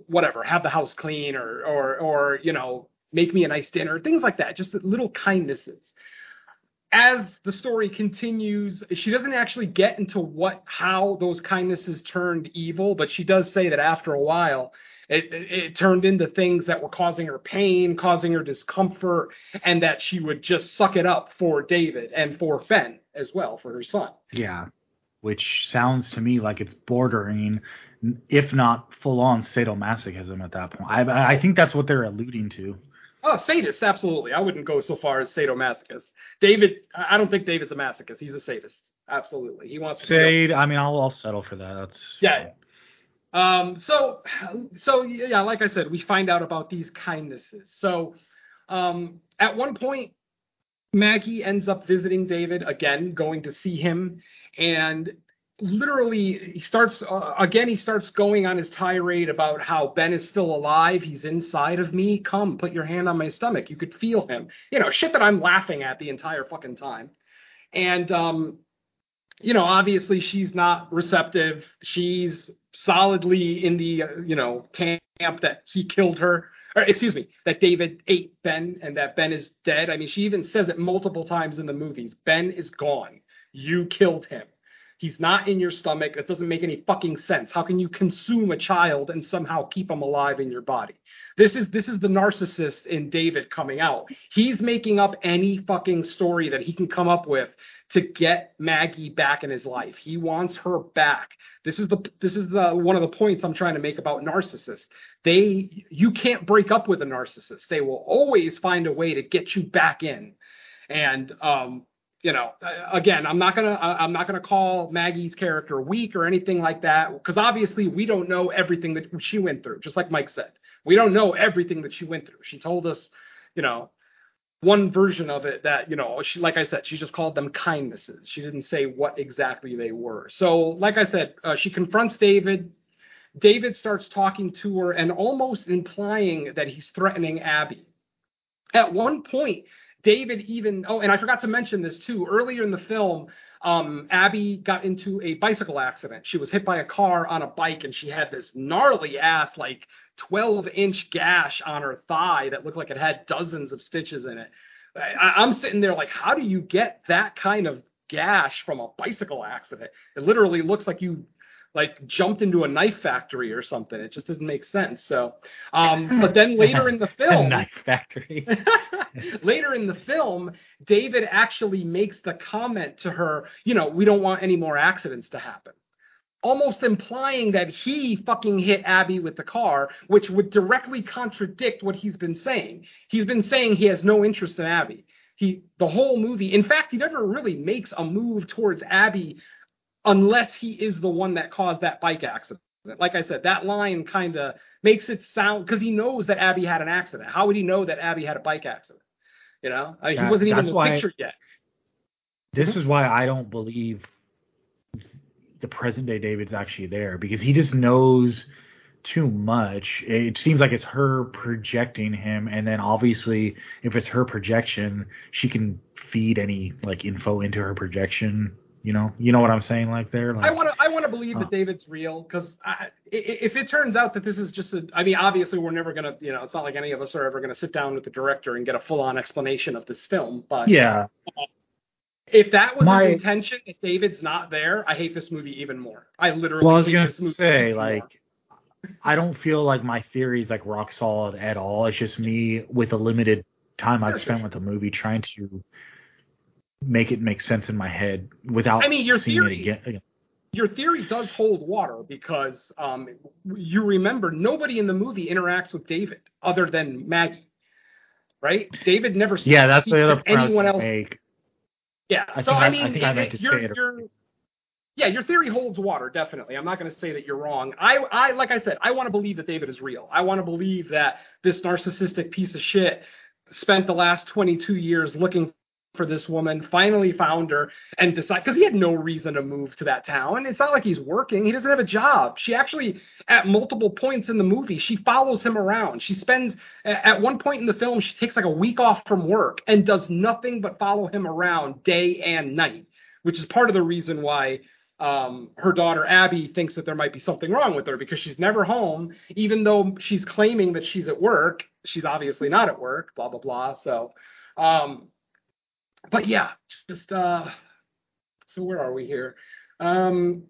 [SPEAKER 6] whatever, have the house clean or, or, or, you know, make me a nice dinner, things like that, just little kindnesses. As the story continues, she doesn't actually get into what, how those kindnesses turned evil, but she does say that after a while, it, it, it turned into things that were causing her pain, causing her discomfort, and that she would just suck it up for David and for Ben as well, for her son.
[SPEAKER 5] Yeah, which sounds to me like it's bordering, if not full on sadomasochism at that point. I I think that's what they're alluding to.
[SPEAKER 6] Oh, sadist, absolutely. I wouldn't go so far as sadomasochist. David, I don't think David's a masochist. He's a sadist. Absolutely. He wants to.
[SPEAKER 5] Sade, I mean, I'll, I'll settle for that. That's
[SPEAKER 6] Yeah. Um, so, so yeah, like I said, we find out about these kindnesses. So, um, at one point, Maggie ends up visiting David again, going to see him, and literally he starts uh, again. He starts going on his tirade about how Ben is still alive. He's inside of me. Come, put your hand on my stomach. You could feel him. You know, shit that I'm laughing at the entire fucking time. And um, you know, obviously she's not receptive. She's solidly in the, uh, you know, camp that he killed her. Or excuse me, that David ate Ben and that Ben is dead. I mean, she even says it multiple times in the movies. Ben is gone. You killed him. He's not in your stomach. That doesn't make any fucking sense. How can you consume a child and somehow keep him alive in your body? This is this is the narcissist in David coming out. He's making up any fucking story that he can come up with to get Maggie back in his life. He wants her back. This is the this is the one of the points I'm trying to make about narcissists. They you can't break up with a narcissist. They will always find a way to get you back in. And um you know, again, I'm not gonna I'm not gonna call Maggie's character weak or anything like that because obviously we don't know everything that she went through. Just like Mike said, we don't know everything that she went through. She told us, you know, one version of it that you know, she like I said, she just called them kindnesses. She didn't say what exactly they were. So, like I said, uh, she confronts David. David starts talking to her and almost implying that he's threatening Abby. At one point, David even oh, and I forgot to mention this too. Earlier in the film, um, Abby got into a bicycle accident. She was hit by a car on a bike, and she had this gnarly ass like 12 inch gash on her thigh that looked like it had dozens of stitches in it. I, I'm sitting there like, how do you get that kind of gash from a bicycle accident? It literally looks like you like jumped into a knife factory or something. It just doesn't make sense. So, um, but then later in the film,
[SPEAKER 5] knife factory.
[SPEAKER 6] later in the film, David actually makes the comment to her, you know, we don't want any more accidents to happen. Almost implying that he fucking hit Abby with the car, which would directly contradict what he's been saying. He's been saying he has no interest in Abby. He, the whole movie, in fact, he never really makes a move towards Abby unless he is the one that caused that bike accident. Like I said, that line kind of makes it sound because he knows that Abby had an accident. How would he know that Abby had a bike accident? You know, uh, he
[SPEAKER 5] That-
[SPEAKER 6] wasn't even in the
[SPEAKER 5] why-
[SPEAKER 6] picture yet.
[SPEAKER 5] this is why I don't believe the present day David's actually there because he just knows too much. It seems like it's her projecting him, and then obviously, if it's her projection, she can feed any like info into her projection. You know, you know what I'm saying, like there. Like,
[SPEAKER 6] I want to I want to believe that
[SPEAKER 5] Uh.
[SPEAKER 6] David's real because if it turns out that this is just a I mean obviously we're never gonna you know it's not like any of us are ever gonna sit down with the director and get a full on explanation of this film but
[SPEAKER 5] yeah,
[SPEAKER 6] if that was
[SPEAKER 5] My-
[SPEAKER 6] his intention if David's not there I hate this movie even more I literally
[SPEAKER 5] Well, I was gonna say like. I don't feel like my theory is like rock solid at all. It's just me with a limited time I've spent with the movie trying to make it make sense in my head without
[SPEAKER 6] I mean, your
[SPEAKER 5] seeing
[SPEAKER 6] theory-
[SPEAKER 5] it again.
[SPEAKER 6] your theory does hold water because um, you remember nobody in the movie interacts with David other than Maggie, right? David never.
[SPEAKER 5] Yeah, that's the other
[SPEAKER 6] to
[SPEAKER 5] point I was
[SPEAKER 6] anyone else.
[SPEAKER 5] make.
[SPEAKER 6] Yeah,
[SPEAKER 5] I
[SPEAKER 6] so
[SPEAKER 5] think
[SPEAKER 6] I
[SPEAKER 5] I- I
[SPEAKER 6] mean,
[SPEAKER 5] think I
[SPEAKER 6] it-
[SPEAKER 5] meant to say it
[SPEAKER 6] your- yeah, your theory holds water, definitely. I'm not going to say that you're wrong. I, I, like I said, I want to believe that David is real. I want to believe that this narcissistic piece of shit spent the last 22 years looking for this woman, finally found her, and decided because he had no reason to move to that town. It's not like he's working. He doesn't have a job. She actually, at multiple points in the movie, she follows him around. She spends at one point in the film, she takes like a week off from work and does nothing but follow him around day and night, which is part of the reason why um, her daughter Abby thinks that there might be something wrong with her because she's never home, even though she's claiming that she's at work. She's obviously not at work. Blah blah blah. So, um, but yeah, just uh, so where are we here? Um,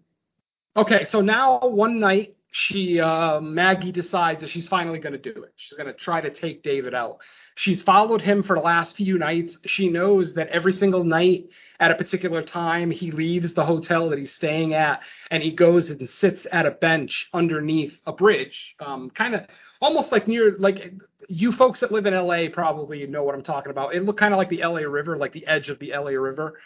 [SPEAKER 6] okay, so now one night she uh, Maggie decides that she's finally going to do it. She's going to try to take David out. She's followed him for the last few nights. She knows that every single night at a particular time he leaves the hotel that he's staying at and he goes and sits at a bench underneath a bridge, um, kind of almost like near like you folks that live in LA probably know what I'm talking about. It looked kind of like the LA River, like the edge of the LA River,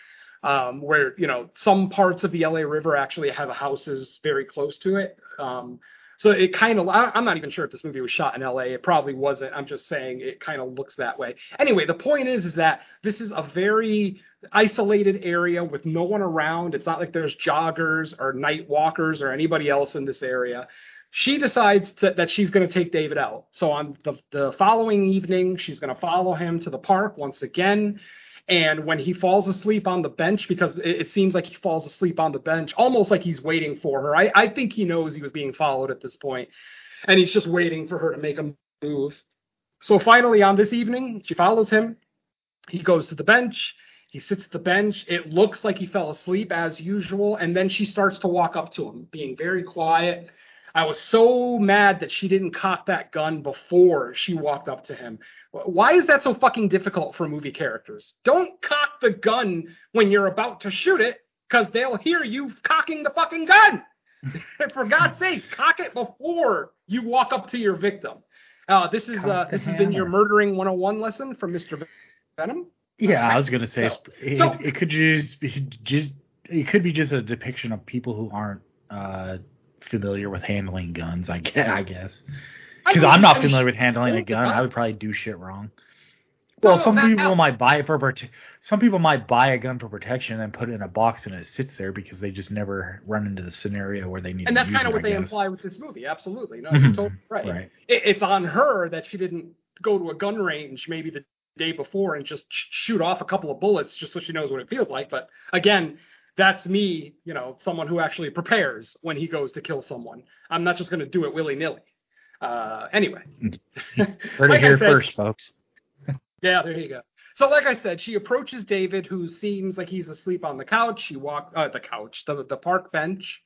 [SPEAKER 6] um, where you know some parts of the LA River actually have houses very close to it. Um, so it kind of, I'm not even sure if this movie was shot in LA. It probably wasn't. I'm just saying it kind of looks that way. Anyway, the point is, is that this is a very isolated area with no one around. It's not like there's joggers or night walkers or anybody else in this area. She decides to, that she's going to take David out. So on the, the following evening, she's going to follow him to the park once again. And when he falls asleep on the bench, because it, it seems like he falls asleep on the bench, almost like he's waiting for her. I, I think he knows he was being followed at this point, and he's just waiting for her to make a move. So finally, on this evening, she follows him. He goes to the bench. He sits at the bench. It looks like he fell asleep as usual. And then she starts to walk up to him, being very quiet. I was so mad that she didn't cock that gun before she walked up to him. Why is that so fucking difficult for movie characters? Don't cock the gun when you're about to shoot it, because they'll hear you cocking the fucking gun. for God's sake, cock it before you walk up to your victim. Uh, this is uh, this has been your murdering 101 lesson from Mr. Venom.
[SPEAKER 5] Yeah, I was gonna say
[SPEAKER 6] So-
[SPEAKER 5] it,
[SPEAKER 6] so-
[SPEAKER 5] it could just be just it could be just a depiction of people who aren't uh, familiar with handling guns. I guess, I guess. Because I'm not
[SPEAKER 6] I mean,
[SPEAKER 5] familiar with handling a gun. I would probably do shit wrong. Well,
[SPEAKER 6] no,
[SPEAKER 5] some people
[SPEAKER 6] that-
[SPEAKER 5] might buy it for prote- some people might buy a gun for protection and put it in a box and it sits there because they just never run into the scenario where they need
[SPEAKER 6] And that's kind of what
[SPEAKER 5] I
[SPEAKER 6] they
[SPEAKER 5] guess.
[SPEAKER 6] imply with this movie. Absolutely, no, you're mm-hmm. totally right.
[SPEAKER 5] Right.
[SPEAKER 6] It, it's on her that she didn't go to a gun range maybe the day before and just sh- shoot off a couple of bullets just so she knows what it feels like. But again, that's me, you know, someone who actually prepares when he goes to kill someone. I'm not just going to do it willy nilly. Uh, anyway,
[SPEAKER 5] Heard
[SPEAKER 6] Like
[SPEAKER 5] it here
[SPEAKER 6] said-
[SPEAKER 5] first, folks.
[SPEAKER 6] Yeah, there you go. So, like I said, she approaches David, who seems like he's asleep on the couch. She walk uh, the couch, the the park bench.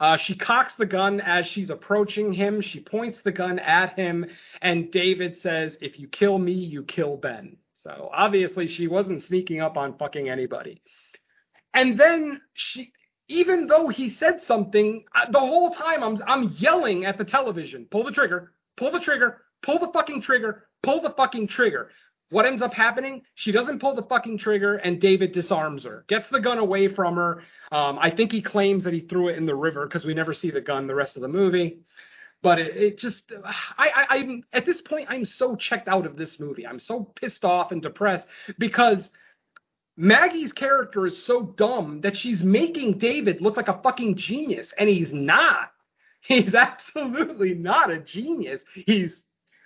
[SPEAKER 6] Uh, she cocks the gun as she's approaching him. She points the gun at him, and David says, "If you kill me, you kill Ben." So obviously, she wasn't sneaking up on fucking anybody. And then she, even though he said something, uh, the whole time I'm I'm yelling at the television, "Pull the trigger! Pull the trigger! Pull the fucking trigger! Pull the fucking trigger!" What ends up happening? She doesn't pull the fucking trigger, and David disarms her, gets the gun away from her. Um, I think he claims that he threw it in the river because we never see the gun the rest of the movie. But it, it just, I, I, I'm at this point, I'm so checked out of this movie. I'm so pissed off and depressed because Maggie's character is so dumb that she's making David look like a fucking genius, and he's not. He's absolutely not a genius. He's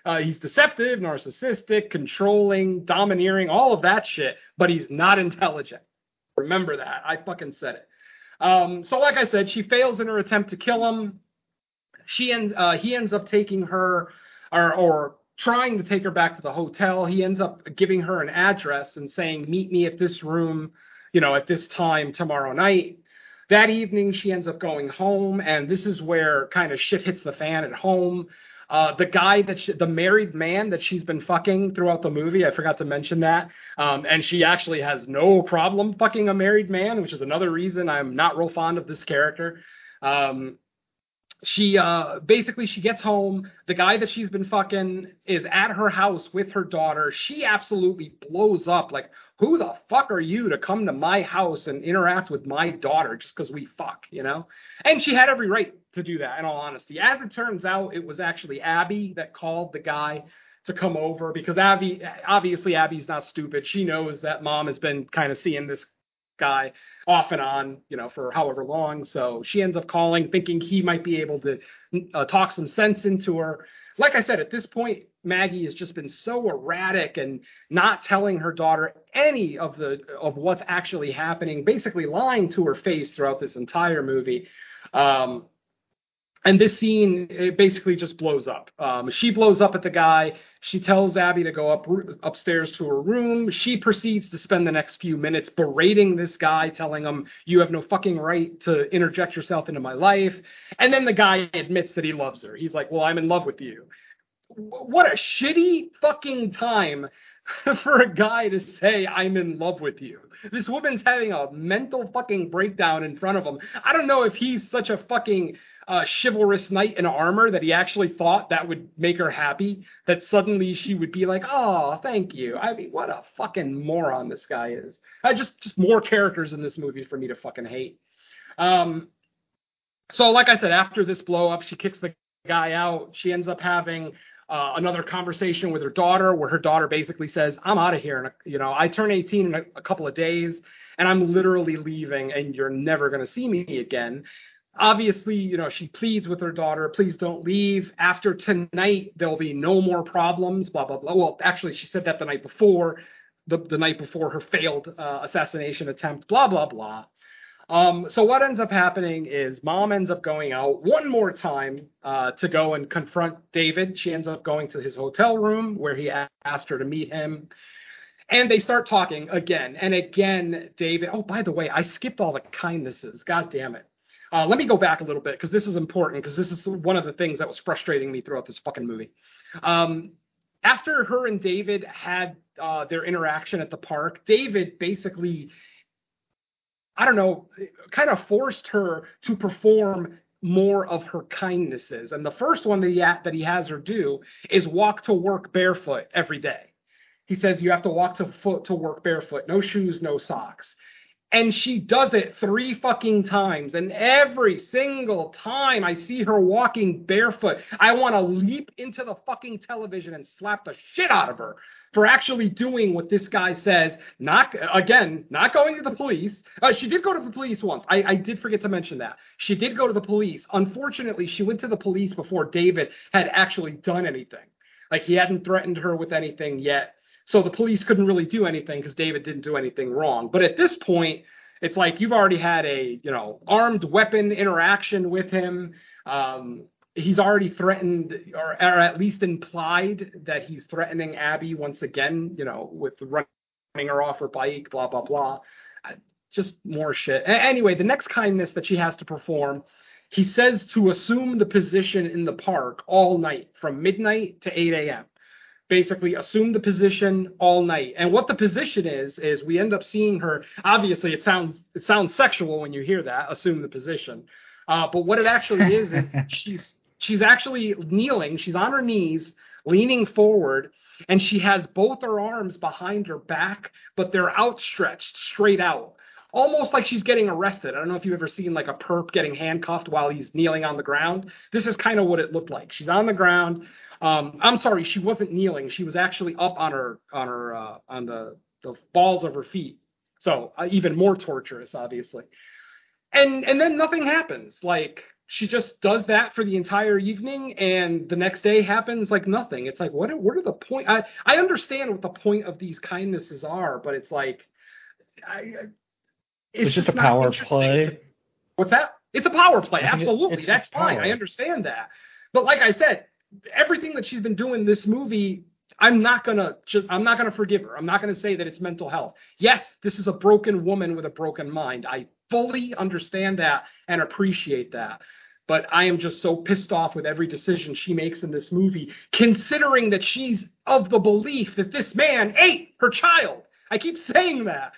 [SPEAKER 6] uh, he's deceptive, narcissistic, controlling, domineering, all of that shit, but he's not intelligent. Remember that. I fucking said it. Um, so, like I said, she fails in her attempt to kill him. She ends, uh, he ends up taking her, or, or trying to take her back to the hotel. He ends up giving her an address and saying, "Meet me at this room, you know, at this time tomorrow night." That evening, she ends up going home, and this is where kind of shit hits the fan at home. Uh, the guy that she, the married man that she's been fucking throughout the movie, I forgot to mention that. Um, and she actually has no problem fucking a married man, which is another reason I'm not real fond of this character. Um, she uh basically she gets home. The guy that she's been fucking is at her house with her daughter. She absolutely blows up. Like who the fuck are you to come to my house and interact with my daughter just because we fuck you know? And she had every right to do that in all honesty. As it turns out it was actually abby that called the guy to come over because abby obviously abby's not stupid. She knows that mom has been kind of seeing this guy off and on, you know, for however long. So she ends up calling, thinking he might be able to uh, talk some sense into her. Like I said, at this point, Maggie has just been so erratic and not telling her daughter any of the of what's actually happening, basically lying to her face throughout this entire movie. Um, and this scene it basically just blows up. Um, she blows up at the guy. She tells Abby to go up upstairs to her room. She proceeds to spend the next few minutes berating this guy, telling him, "You have no fucking right to interject yourself into my life." And then the guy admits that he loves her. He's like, "Well, I'm in love with you." What a shitty fucking time for a guy to say I'm in love with you. This woman's having a mental fucking breakdown in front of him. I don't know if he's such a fucking uh, chivalrous knight in armor that he actually thought that would make her happy. That suddenly she would be like, "Oh, thank you." I mean, what a fucking moron this guy is. I just just more characters in this movie for me to fucking hate. Um, so like I said, after this blow up, she kicks the guy out. She ends up having uh, another conversation with her daughter, where her daughter basically says, "I'm out of here." And you know, I turn 18 in a, a couple of days, and I'm literally leaving, and you're never going to see me again obviously, you know, she pleads with her daughter, please don't leave. After tonight, there'll be no more problems, blah, blah, blah. Well, actually, she said that the night before, the, the night before her failed uh, assassination attempt, blah, blah, blah. Um, so what ends up happening is mom ends up going out one more time uh, to go and confront David. She ends up going to his hotel room where he asked her to meet him. And they start talking again and again. David. Oh, by the way, I skipped all the kindnesses. God damn it. Uh, let me go back a little bit because this is important because this is one of the things that was frustrating me throughout this fucking movie. Um, after her and David had uh, their interaction at the park, David basically, I don't know, kind of forced her to perform more of her kindnesses. And the first one that he, ha- that he has her do is walk to work barefoot every day. He says you have to walk to foot to work barefoot, no shoes, no socks. And she does it three fucking times. And every single time I see her walking barefoot, I want to leap into the fucking television and slap the shit out of her for actually doing what this guy says. Not, again, not going to the police. Uh, she did go to the police once. I, I did forget to mention that. She did go to the police. Unfortunately, she went to the police before David had actually done anything. Like he hadn't threatened her with anything yet so the police couldn't really do anything because David didn't do anything wrong. But at this point, it's like you've already had a you know armed weapon interaction with him. Um, he's already threatened, or, or at least implied that he's threatening Abby once again. You know, with running her off her bike, blah blah blah. Uh, just more shit. Anyway, the next kindness that she has to perform, he says to assume the position in the park all night from midnight to 8 a.m basically assume the position all night. And what the position is is we end up seeing her. Obviously, it sounds it sounds sexual when you hear that. Assume the position. Uh, but what it actually is is she's she's actually kneeling. She's on her knees, leaning forward, and she has both her arms behind her back, but they're outstretched straight out. Almost like she's getting arrested. I don't know if you've ever seen like a perp getting handcuffed while he's kneeling on the ground. This is kind of what it looked like. She's on the ground um, I'm sorry, she wasn't kneeling. She was actually up on her on her uh, on the the balls of her feet. So uh, even more torturous, obviously. And and then nothing happens. Like she just does that for the entire evening, and the next day happens like nothing. It's like what what are the point? I I understand what the point of these kindnesses are, but it's like I,
[SPEAKER 5] it's, it's just, just, a power play. To,
[SPEAKER 6] what's that? It's a power play. Absolutely, that's fine. I understand that. But like I said, everything that she's been doing in this movie I'm not gonna I'm not gonna forgive her. I'm not gonna say that it's mental health. Yes, this is a broken woman with a broken mind. I fully understand that and appreciate that. But I am just so pissed off with every decision she makes in this movie, considering that she's of the belief that this man ate her child. I keep saying that.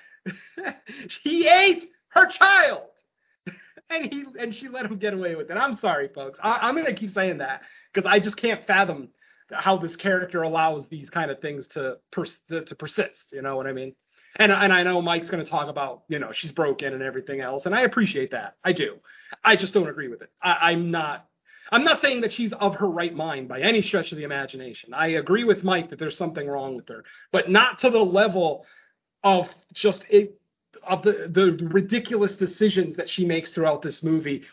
[SPEAKER 6] he ate her child. And he and she let him get away with it. I'm sorry, folks. I, I'm gonna keep saying that because I just can't fathom how this character allows these kind of things to pers- to, persist. You know what I mean? And and I know Mike's going to talk about you know she's broken and everything else, and I appreciate that. I do. I just don't agree with it. I, I'm not. I'm not saying that she's of her right mind by any stretch of the imagination. I agree with Mike that there's something wrong with her, but not to the level of just it, of the the ridiculous decisions that she makes throughout this movie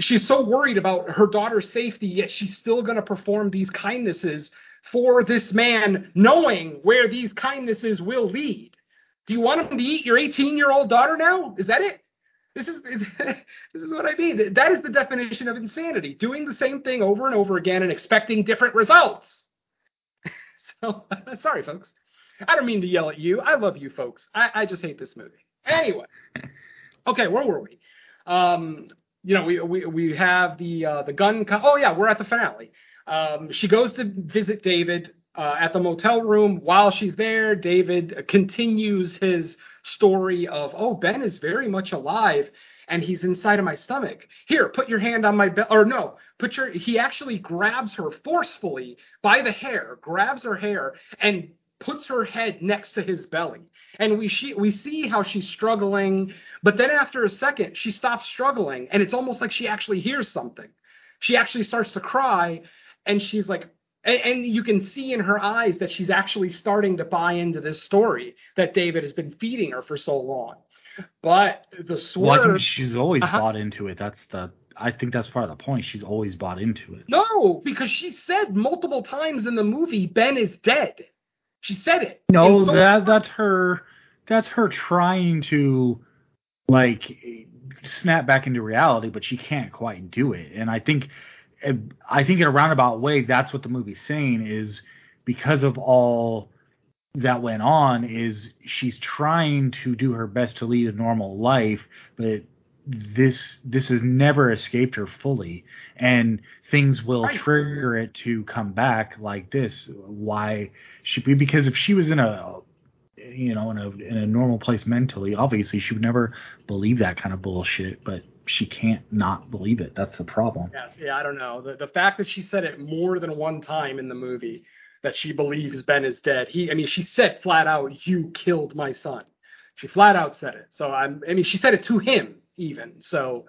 [SPEAKER 6] she's so worried about her daughter's safety, yet she's still going to perform these kindnesses for this man, knowing where these kindnesses will lead. Do you want him to eat your 18 year old daughter now? Is that it? This is this is what I mean. That is the definition of insanity: doing the same thing over and over again and expecting different results. so, sorry, folks. I don't mean to yell at you. I love you, folks. I, I just hate this movie. Anyway, okay, where were we? Um, you know, we we we have the uh, the gun. Co- oh yeah, we're at the finale. Um, she goes to visit David uh, at the motel room. While she's there, David continues his story of, oh, Ben is very much alive and he's inside of my stomach. Here, put your hand on my belly. Or no, put your. He actually grabs her forcefully by the hair, grabs her hair, and puts her head next to his belly. And we she, we see how she's struggling, but then after a second, she stops struggling, and it's almost like she actually hears something. She actually starts to cry, and she's like, and, and you can see in her eyes that she's actually starting to buy into this story that David has been feeding her for so long. But the swerve. Well, I think
[SPEAKER 5] she's always uh-huh. bought into it. That's the I think that's part of the point. She's always bought into it.
[SPEAKER 6] No, because she said multiple times in the movie Ben is dead. She said it.
[SPEAKER 5] No, so that that's her. That's her trying to like snap back into reality, but she can't quite do it. And I think, I think in a roundabout way, that's what the movie's saying is because of all that went on is she's trying to do her best to lead a normal life, but this this has never escaped her fully and things will
[SPEAKER 6] Right.
[SPEAKER 5] trigger it to come back like this why should we because if she was in a you know in a in a normal place mentally obviously she would never believe that kind of bullshit but she can't not believe it that's the problem
[SPEAKER 6] Yes, yeah, I don't know. The the fact that she said it more than one time in the movie that she believes Ben is dead. He, I mean, she said flat out, "You killed my son." She flat out said it. So I'm, I mean, she said it to him even. So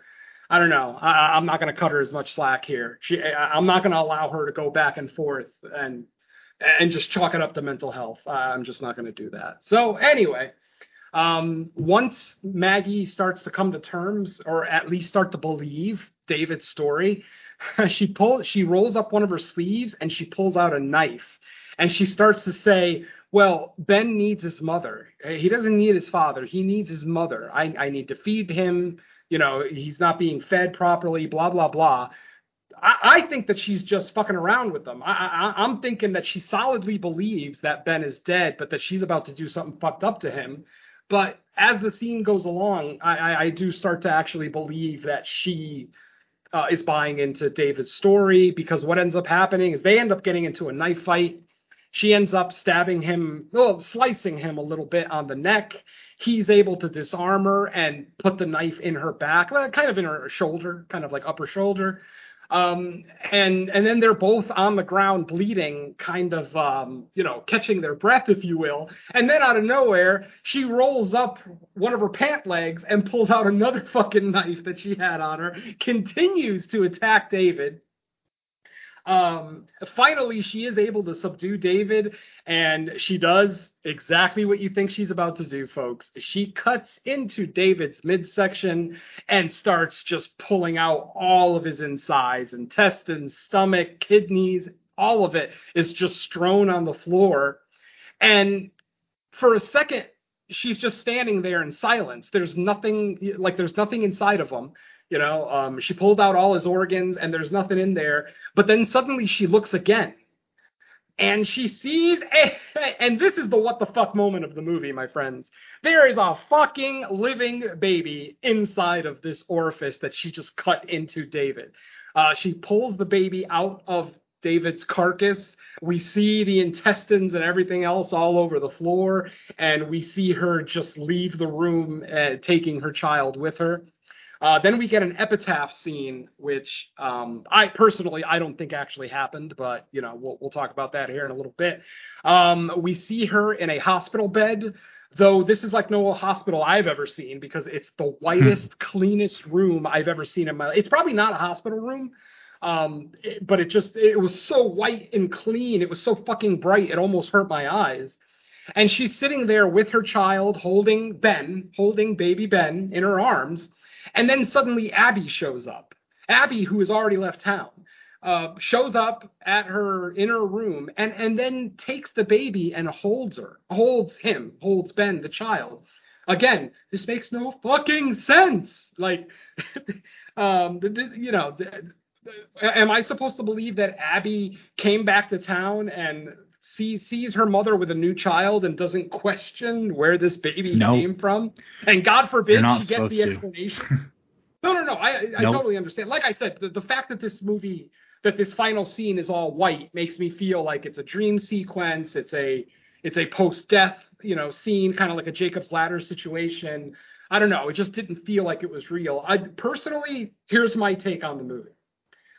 [SPEAKER 6] I don't know. I, I'm not going to cut her as much slack here. She, I, I'm not going to allow her to go back and forth and and just chalk it up to mental health. I'm just not going to do that. So anyway, um, once Maggie starts to come to terms, or at least start to believe David's story, she pulls, she rolls up one of her sleeves and she pulls out a knife, and she starts to say, "Well, Ben needs his mother. He doesn't need his father. He needs his mother. I, I need to feed him. You know, he's not being fed properly. Blah blah blah." I, I think that she's just fucking around with them. I, I, I'm thinking that she solidly believes that Ben is dead, but that she's about to do something fucked up to him. But as the scene goes along, I, I, I do start to actually believe that she uh, is buying into David's story because what ends up happening is they end up getting into a knife fight. She ends up stabbing him, well, slicing him a little bit on the neck. He's able to disarm her and put the knife in her back, kind of in her shoulder, kind of like upper shoulder. Um, and and then they're both on the ground bleeding, kind of um, you know, catching their breath, if you will. And then out of nowhere, she rolls up one of her pant legs and pulls out another fucking knife that she had on her, continues to attack David. Um, finally, she is able to subdue David, and she does exactly what you think she's about to do, folks. She cuts into David's midsection and starts just pulling out all of his insides, intestines, stomach, kidneys, all of it is just strewn on the floor. And for a second, she's just standing there in silence. There's nothing, like, there's nothing inside of him. You know, um, she pulled out all his organs and there's nothing in there. But then suddenly she looks again and she sees, and this is the what the fuck moment of the movie, my friends. There is a fucking living baby inside of this orifice that she just cut into David. Uh, she pulls the baby out of David's carcass. We see the intestines and everything else all over the floor, and we see her just leave the room, uh, taking her child with her. Uh, then we get an epitaph scene, which um, I personally I don't think actually happened, but you know we'll we'll talk about that here in a little bit. Um, we see her in a hospital bed, though this is like no hospital I've ever seen because it's the whitest, cleanest room I've ever seen in my. It's probably not a hospital room, um, it- but it just it was so white and clean. It was so fucking bright. It almost hurt my eyes. And she's sitting there with her child, holding Ben, holding baby Ben in her arms. And then suddenly Abby shows up. Abby, who has already left town, uh, shows up at her in her room and, and then takes the baby and holds her, holds him, holds Ben, the child. Again, this makes no fucking sense. Like, um, you know, am I supposed to believe that Abby came back to town and sees sees her mother with a new child and doesn't question where this baby
[SPEAKER 5] No.
[SPEAKER 6] came from? And God forbid she gets the explanation. no, no, no. I I
[SPEAKER 5] Nope.
[SPEAKER 6] totally understand. Like I said, the, the fact that this movie that this final scene is all white makes me feel like it's a dream sequence. It's a it's a post death you know scene, kind of like a Jacob's Ladder situation. I don't know. It just didn't feel like it was real. I personally, here's my take on the movie.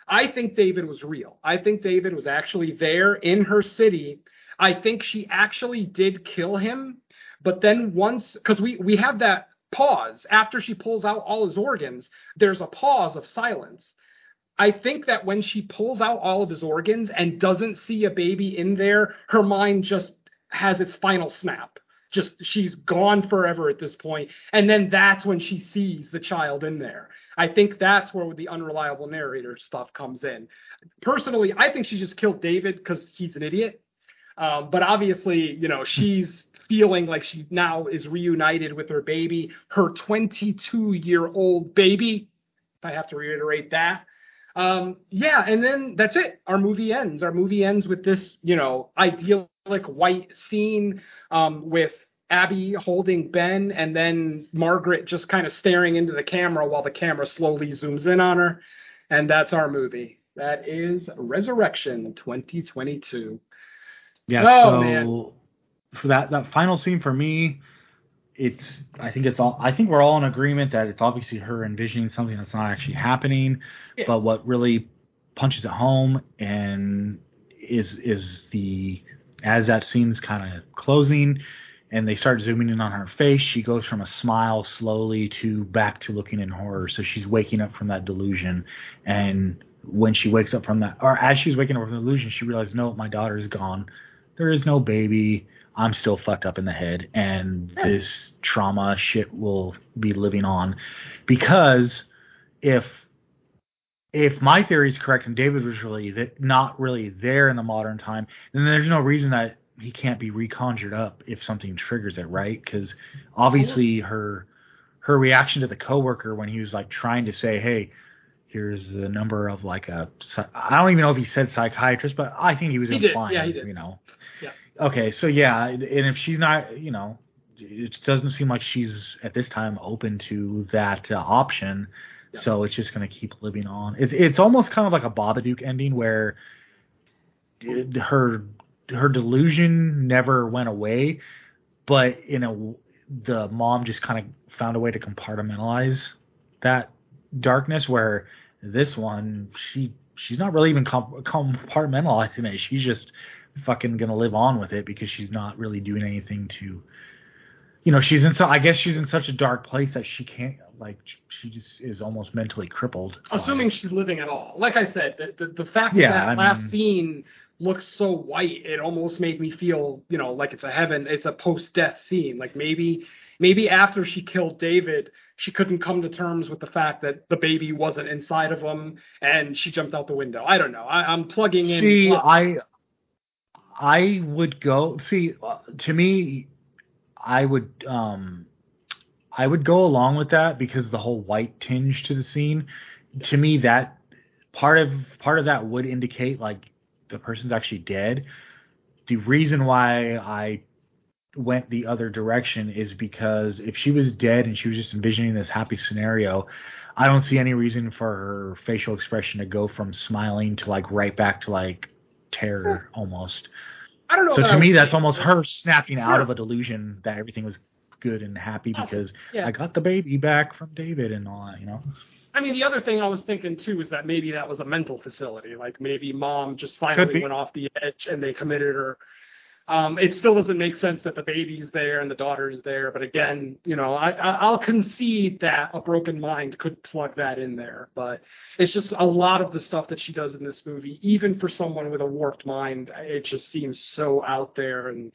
[SPEAKER 6] I think David was real. I think David was actually there in her city. I think she actually did kill him, but then once because we we have that pause after she pulls out all his organs, there's a pause of silence. I think that when she pulls out all of his organs and doesn't see a baby in there, her mind just has its final snap. Just she's gone forever at this point, and then that's when she sees the child in there. I think that's where the unreliable narrator stuff comes in. Personally, I think she just killed David because he's an idiot. Um, but obviously, you know, she's feeling like she now is reunited with her baby, her 22 year old baby. If I have to reiterate that. Um, yeah, and then that's it. Our movie ends. Our movie ends with this, you know, idyllic white scene um, with Abby holding Ben and then Margaret just kind of staring into the camera while the camera slowly zooms in on her. And that's our movie. That is Resurrection 2022.
[SPEAKER 5] Yeah.
[SPEAKER 6] Oh,
[SPEAKER 5] so
[SPEAKER 6] man.
[SPEAKER 5] for that that final scene for me, it's I think it's all I think we're all in agreement that it's obviously her envisioning something that's not actually happening.
[SPEAKER 6] Yeah.
[SPEAKER 5] But what really punches it home and is is the as that scene's kind of closing and they start zooming in on her face, she goes from a smile slowly to back to looking in horror. So she's waking up from that delusion and when she wakes up from that or as she's waking up from the delusion, she realizes, No, my daughter's gone. There is no baby. I'm still fucked up in the head and this trauma shit will be living on. Because if if my theory is correct and David was really th- not really there in the modern time, then there's no reason that he can't be reconjured up if something triggers it, right? Because obviously her her reaction to the coworker when he was like trying to say, "Hey, here's the number of like a I don't even know if he said psychiatrist, but I think he was
[SPEAKER 6] He did.
[SPEAKER 5] implying,
[SPEAKER 6] Yeah, he did.
[SPEAKER 5] you know. Okay, so yeah, and if she's not, you know, it doesn't seem like she's at this time open to that uh, option.
[SPEAKER 6] Yeah.
[SPEAKER 5] So it's just going to keep living on. It's it's almost kind of like a Babadook ending where it- her her delusion never went away, but in a the mom just kind of found a way to compartmentalize that darkness. Where this one, she she's not really even com- compartmentalizing it. She's just fucking gonna live on with it because she's not really doing anything to you know she's in so i guess she's in such a dark place that she can't like she just is almost mentally crippled
[SPEAKER 6] Assuming she's living at all. Like I said, the, the, the fact
[SPEAKER 5] Yeah,
[SPEAKER 6] that that
[SPEAKER 5] I
[SPEAKER 6] last
[SPEAKER 5] mean-
[SPEAKER 6] scene looks so white, it almost made me feel, you know, like it's a heaven, it's a post-death scene. Like maybe, maybe after she killed David, she couldn't come to terms with the fact that the baby wasn't inside of him, and she jumped out the window. I don't know. I, I'm plugging in.
[SPEAKER 5] see i i would go see uh, to me i would um i would go along with that because the whole white tinge to the scene. To me that part of part of that would indicate like the person's actually dead. The reason why i went the other direction is because if she was dead and she was just envisioning this happy scenario i don't see any reason for her facial expression to go from smiling to like right back to like terror almost
[SPEAKER 6] I don't know.
[SPEAKER 5] so to
[SPEAKER 6] I
[SPEAKER 5] me that's almost her snapping out of a delusion that everything was good and happy because
[SPEAKER 6] yeah.
[SPEAKER 5] i got the baby back from david and all that you know
[SPEAKER 6] I mean, the other thing I was thinking too is that maybe that was a mental facility. Like maybe mom just finally went off the edge and they committed her. Um, it still doesn't make sense that the baby's there and the daughter's there. But again, you know, I, I'll concede that a broken mind could plug that in there. But it's just a lot of the stuff that she does in this movie, even for someone with a warped mind, it just seems so out there and.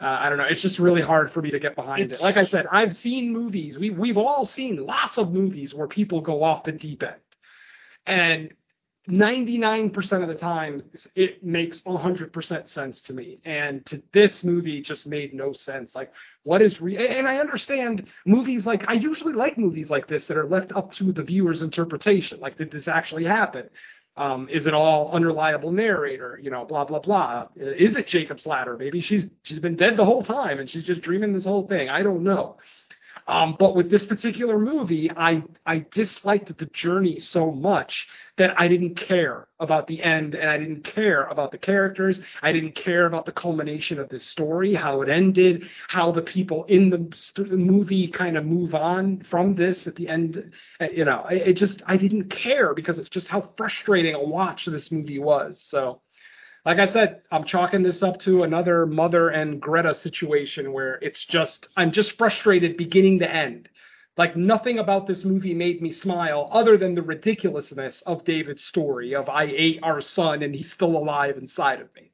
[SPEAKER 6] Uh, I don't know. It's just really hard for me to get behind it. Like I said, I've seen movies. We we've all seen lots of movies where people go off the deep end, and 99% of the time it makes 100% sense to me. And to this movie just made no sense. Like what is re- and I understand movies like I usually like movies like this that are left up to the viewer's interpretation. Like did this actually happen? Um, is it all unreliable narrator? You know, blah blah blah. Is it Jacob's ladder? Maybe she's she's been dead the whole time and she's just dreaming this whole thing. I don't know. Um, but with this particular movie, I I disliked the journey so much that I didn't care about the end, and I didn't care about the characters. I didn't care about the culmination of this story, how it ended, how the people in the movie kind of move on from this at the end. Uh, You know, it just I didn't care because it's just how frustrating a watch this movie was. So like I said, I'm chalking this up to another mother and Greta situation where it's just I'm just frustrated beginning to end. Like nothing about this movie made me smile other than the ridiculousness of David's story of I ate our son and he's still alive inside of me.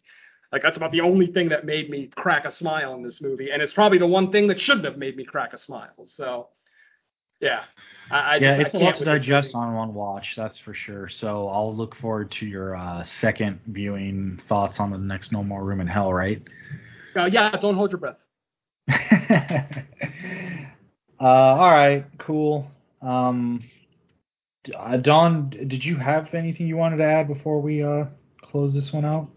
[SPEAKER 6] Like that's about the only thing that made me crack a smile in this movie, and it's probably the one thing that shouldn't have made me crack a smile. So, yeah, I, I
[SPEAKER 5] yeah
[SPEAKER 6] just,
[SPEAKER 5] it's
[SPEAKER 6] I
[SPEAKER 5] a lot
[SPEAKER 6] can't
[SPEAKER 5] to digest on one watch that's for sure so i'll look forward to your uh, second viewing thoughts on the next no more room in hell right
[SPEAKER 6] Uh, yeah, don't hold your breath.
[SPEAKER 5] uh, all right, cool. Um, uh, Don, did you have anything you wanted to add before we uh close this one out?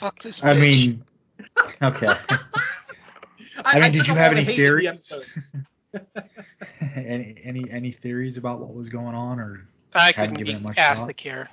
[SPEAKER 7] Fuck this. Bitch.
[SPEAKER 5] I mean, okay. I mean, did you have any
[SPEAKER 6] hate the
[SPEAKER 5] theories?
[SPEAKER 6] Episode.
[SPEAKER 5] any any any theories about what was going on, or
[SPEAKER 7] I couldn't
[SPEAKER 5] given it
[SPEAKER 7] be
[SPEAKER 5] much
[SPEAKER 7] asked
[SPEAKER 5] thought?
[SPEAKER 7] to care.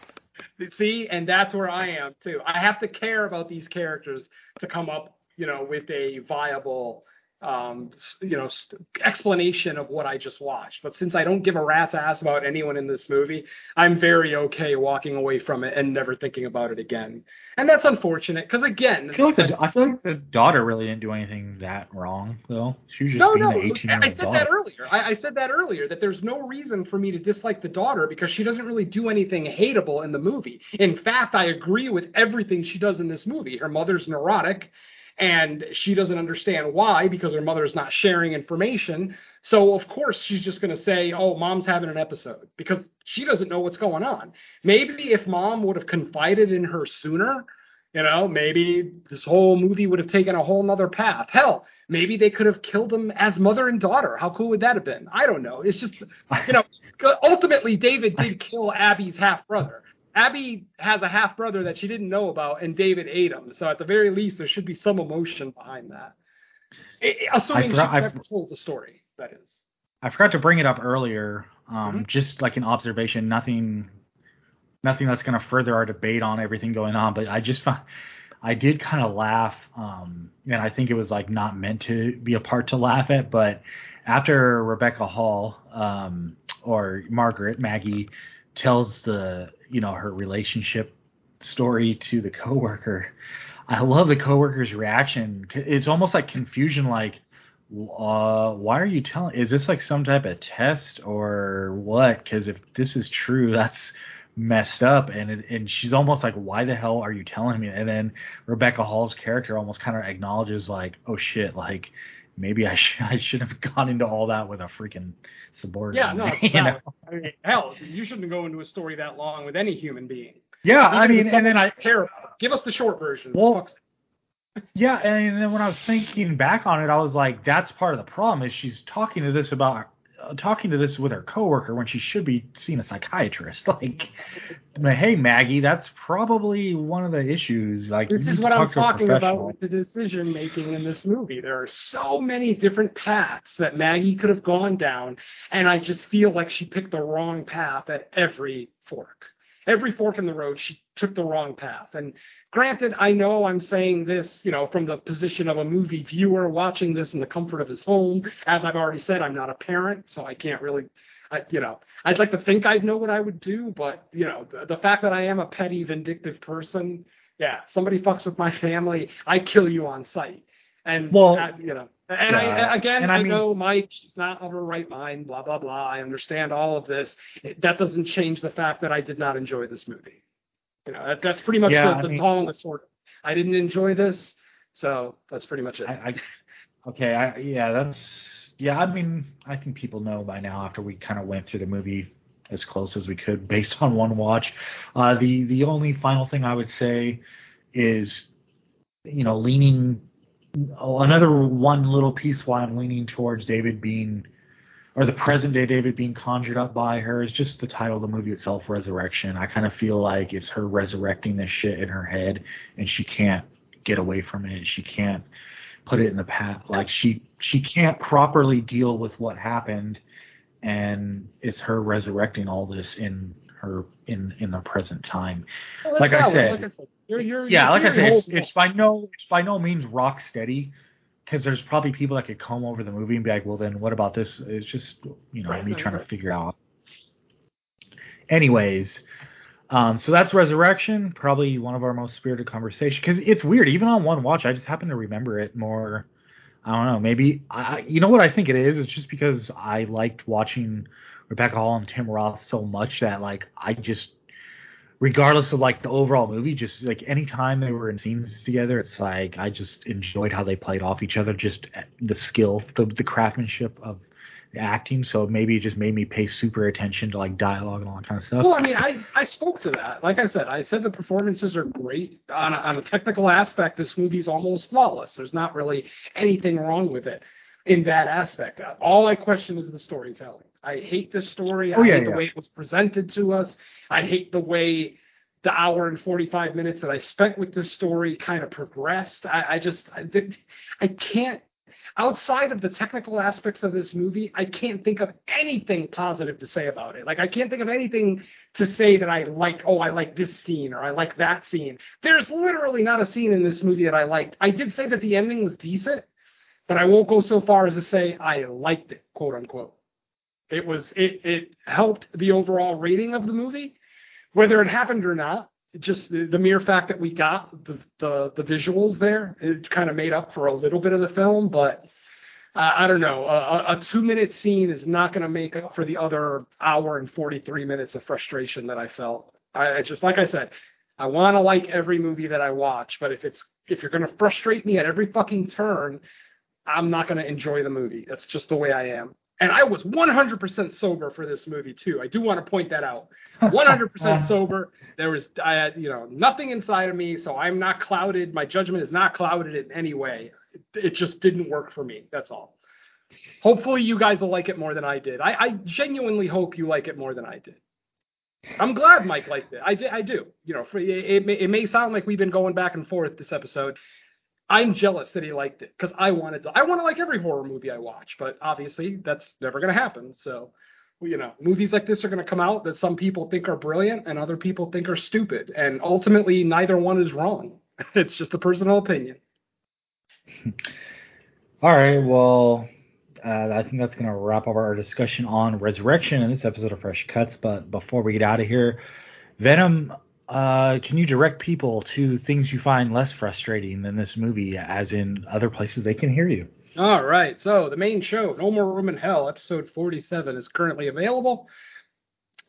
[SPEAKER 6] See, and that's where I am too. I have to care about these characters to come up, you know, with a viable, um, you know, st- explanation of what I just watched. But since I don't give a rat's ass about anyone in this movie, I'm very okay walking away from it and never thinking about it again. And that's unfortunate because again,
[SPEAKER 5] I feel like the I feel like the daughter really didn't do anything that wrong though. She was just
[SPEAKER 6] no, no.
[SPEAKER 5] the eighteen year
[SPEAKER 6] I said
[SPEAKER 5] daughter.
[SPEAKER 6] that earlier. I, I said that earlier that there's no reason for me to dislike the daughter because she doesn't really do anything hateable in the movie. In fact, I agree with everything she does in this movie. Her mother's neurotic, and she doesn't understand why because her mother's not sharing information. So of course she's just going to say, "Oh, mom's having an episode," because she doesn't know what's going on. Maybe if mom would have confided in her sooner, you know, maybe this whole movie would have taken a whole nother path. Hell, maybe they could have killed them as mother and daughter. How cool would that have been? I don't know. It's just, you know, ultimately David did kill Abby's half brother. Abby has a half brother that she didn't know about, and David ate him. So at the very least, there should be some emotion behind that. Assuming
[SPEAKER 5] forgot-
[SPEAKER 6] she never told the story, that is.
[SPEAKER 5] I forgot to bring it up earlier. Um,
[SPEAKER 6] Mhm.
[SPEAKER 5] just like an observation, nothing, nothing that's going to further our debate on everything going on. But I just found, I did kind of laugh, um, and I think it was like not meant to be a part to laugh at. But after Rebecca Hall, um, or Margaret Maggie tells the, you know, her relationship story to the coworker, I love the coworker's reaction. It's almost like confusion, like uh, why are you telling? Is this like some type of test or what? Because if this is true, that's messed up. And it, and she's almost like, why the hell are you telling me? And then Rebecca Hall's character almost kind of acknowledges like, oh shit, like maybe I should I should have gone into all that with a freaking subordinate.
[SPEAKER 6] Yeah, no,
[SPEAKER 5] you know?
[SPEAKER 6] I mean, hell, you shouldn't go into a story that long with any human being.
[SPEAKER 5] Yeah, I mean, and then I
[SPEAKER 6] care about. give us the short version.
[SPEAKER 5] Well, Yeah, and then when I was thinking back on it, I was like, that's part of the problem is she's talking to this about Uh, talking to this with her coworker when she should be seeing a psychiatrist. Like, hey Maggie, that's probably one of the issues. Like,
[SPEAKER 6] This is what I'm
[SPEAKER 5] talk to a
[SPEAKER 6] talking about with the decision making in this movie. There are so many different paths that Maggie could have gone down, and I just feel like she picked the wrong path at every fork. Every fork in the road, she took the wrong path. And granted, I know I'm saying this, you know, from the position of a movie viewer watching this in the comfort of his home. As I've already said, I'm not a parent, so I can't really, I, you know, I'd like to think I'd know what I would do, but you know, the, the fact that I am a petty, vindictive person, yeah, somebody fucks with my family, I kill you on sight. And
[SPEAKER 5] Well,
[SPEAKER 6] uh, you know, and
[SPEAKER 5] yeah,
[SPEAKER 6] I again,
[SPEAKER 5] and I
[SPEAKER 6] I,
[SPEAKER 5] mean-
[SPEAKER 6] know Mike, she's not of her right mind, blah blah blah. I understand all of this. It- that doesn't change the fact that I did not enjoy this movie. You know, that, that's pretty much
[SPEAKER 5] Yeah,
[SPEAKER 6] the,
[SPEAKER 5] I
[SPEAKER 6] the
[SPEAKER 5] mean-
[SPEAKER 6] tall and the sword. I didn't enjoy this, so that's pretty much it.
[SPEAKER 5] I, I okay, I, yeah, that's yeah. I mean, I think people know by now after we kind of went through the movie as close as we could based on one watch. Uh, the the only final thing I would say is, you know, leaning another one little piece why I'm leaning towards David being or the present day David being conjured up by her is just the title of the movie itself, Resurrection. I kind of feel like it's her resurrecting this shit in her head, and she can't get away from it. She can't put it in the past. Like she she can't properly deal with what happened, and it's her resurrecting all this in her in in the present time.
[SPEAKER 6] Well,
[SPEAKER 5] like I said-
[SPEAKER 6] like I said, you're, you're,
[SPEAKER 5] Yeah,
[SPEAKER 6] your
[SPEAKER 5] like I said, it's, it's by no it's by no means rock steady. Because there's probably people that could come over the movie and be like, well, then what about this? It's just, you know,
[SPEAKER 6] Right,
[SPEAKER 5] me
[SPEAKER 6] right,
[SPEAKER 5] trying
[SPEAKER 6] right.
[SPEAKER 5] to figure out. Anyways, um, so that's Resurrection, probably one of our most spirited conversations. Because it's weird, even on one watch, I just happen to remember it more. I don't know, maybe I, you know what I think it is. It's just because I liked watching Rebecca Hall and Tim Roth so much that like I just, regardless of like the overall movie, just like anytime they were in scenes together, it's like I just enjoyed how they played off each other, just eh, the skill, the the craftsmanship of the acting. So maybe it just made me pay super attention to like dialogue and all that kind of stuff.
[SPEAKER 6] Well, I mean, I, I spoke to that. Like I said, I said the performances are great. On a, on a technical aspect, this movie's almost flawless. There's not really anything wrong with it. In that aspect. All I question is the storytelling. I hate the story.
[SPEAKER 5] Oh,
[SPEAKER 6] I
[SPEAKER 5] yeah,
[SPEAKER 6] hate the way it was presented to us. I hate the way the hour and 45 minutes that I spent with this story kind of progressed. I, I just, I, I can't, outside of the technical aspects of this movie, I can't think of anything positive to say about it. Like, I can't think of anything to say that I like, oh, I like this scene or I like that scene. There's literally not a scene in this movie that I liked. I did say that the ending was decent, but I won't go so far as to say I liked it, quote unquote. It was it it helped the overall rating of the movie, whether it happened or not. Just the, the mere fact that we got the, the the visuals there, it kind of made up for a little bit of the film. But I don't know, a, a- a two minute scene is not going to make up for the other hour and forty three minutes of frustration that I felt. I, I just like I said, I want to like every movie that I watch, but if it's if you're going to frustrate me at every fucking turn, I'm not going to enjoy the movie. That's just the way I am. And I was 100% sober for this movie too. I do want to point that out. 100% sober. There was, I had, you know, nothing inside of me, so I'm not clouded. My judgment is not clouded in any way. It, it just didn't work for me. That's all. Hopefully, you guys will like it more than I did. I, I genuinely hope you like it more than I did. I'm glad Mike liked it. I, I do. You know, for, it, it, may, it may sound like we've been going back and forth this episode. I'm jealous that he liked it because I wanted to. I want to like every horror movie I watch, but obviously that's never going to happen. So, you know, movies like this are going to come out that some people think are brilliant and other people think are stupid, and ultimately neither one is wrong. It's just a personal opinion.
[SPEAKER 5] All right, well, uh, I think that's going to wrap up our discussion on Resurrection in this episode of Fresh Cuts. But before we get out of here, Venom, uh, can you direct people to things you find less frustrating than this movie, as in other places they can hear you?
[SPEAKER 6] All right, so the main show, No More Room in Hell, episode 47, is currently available.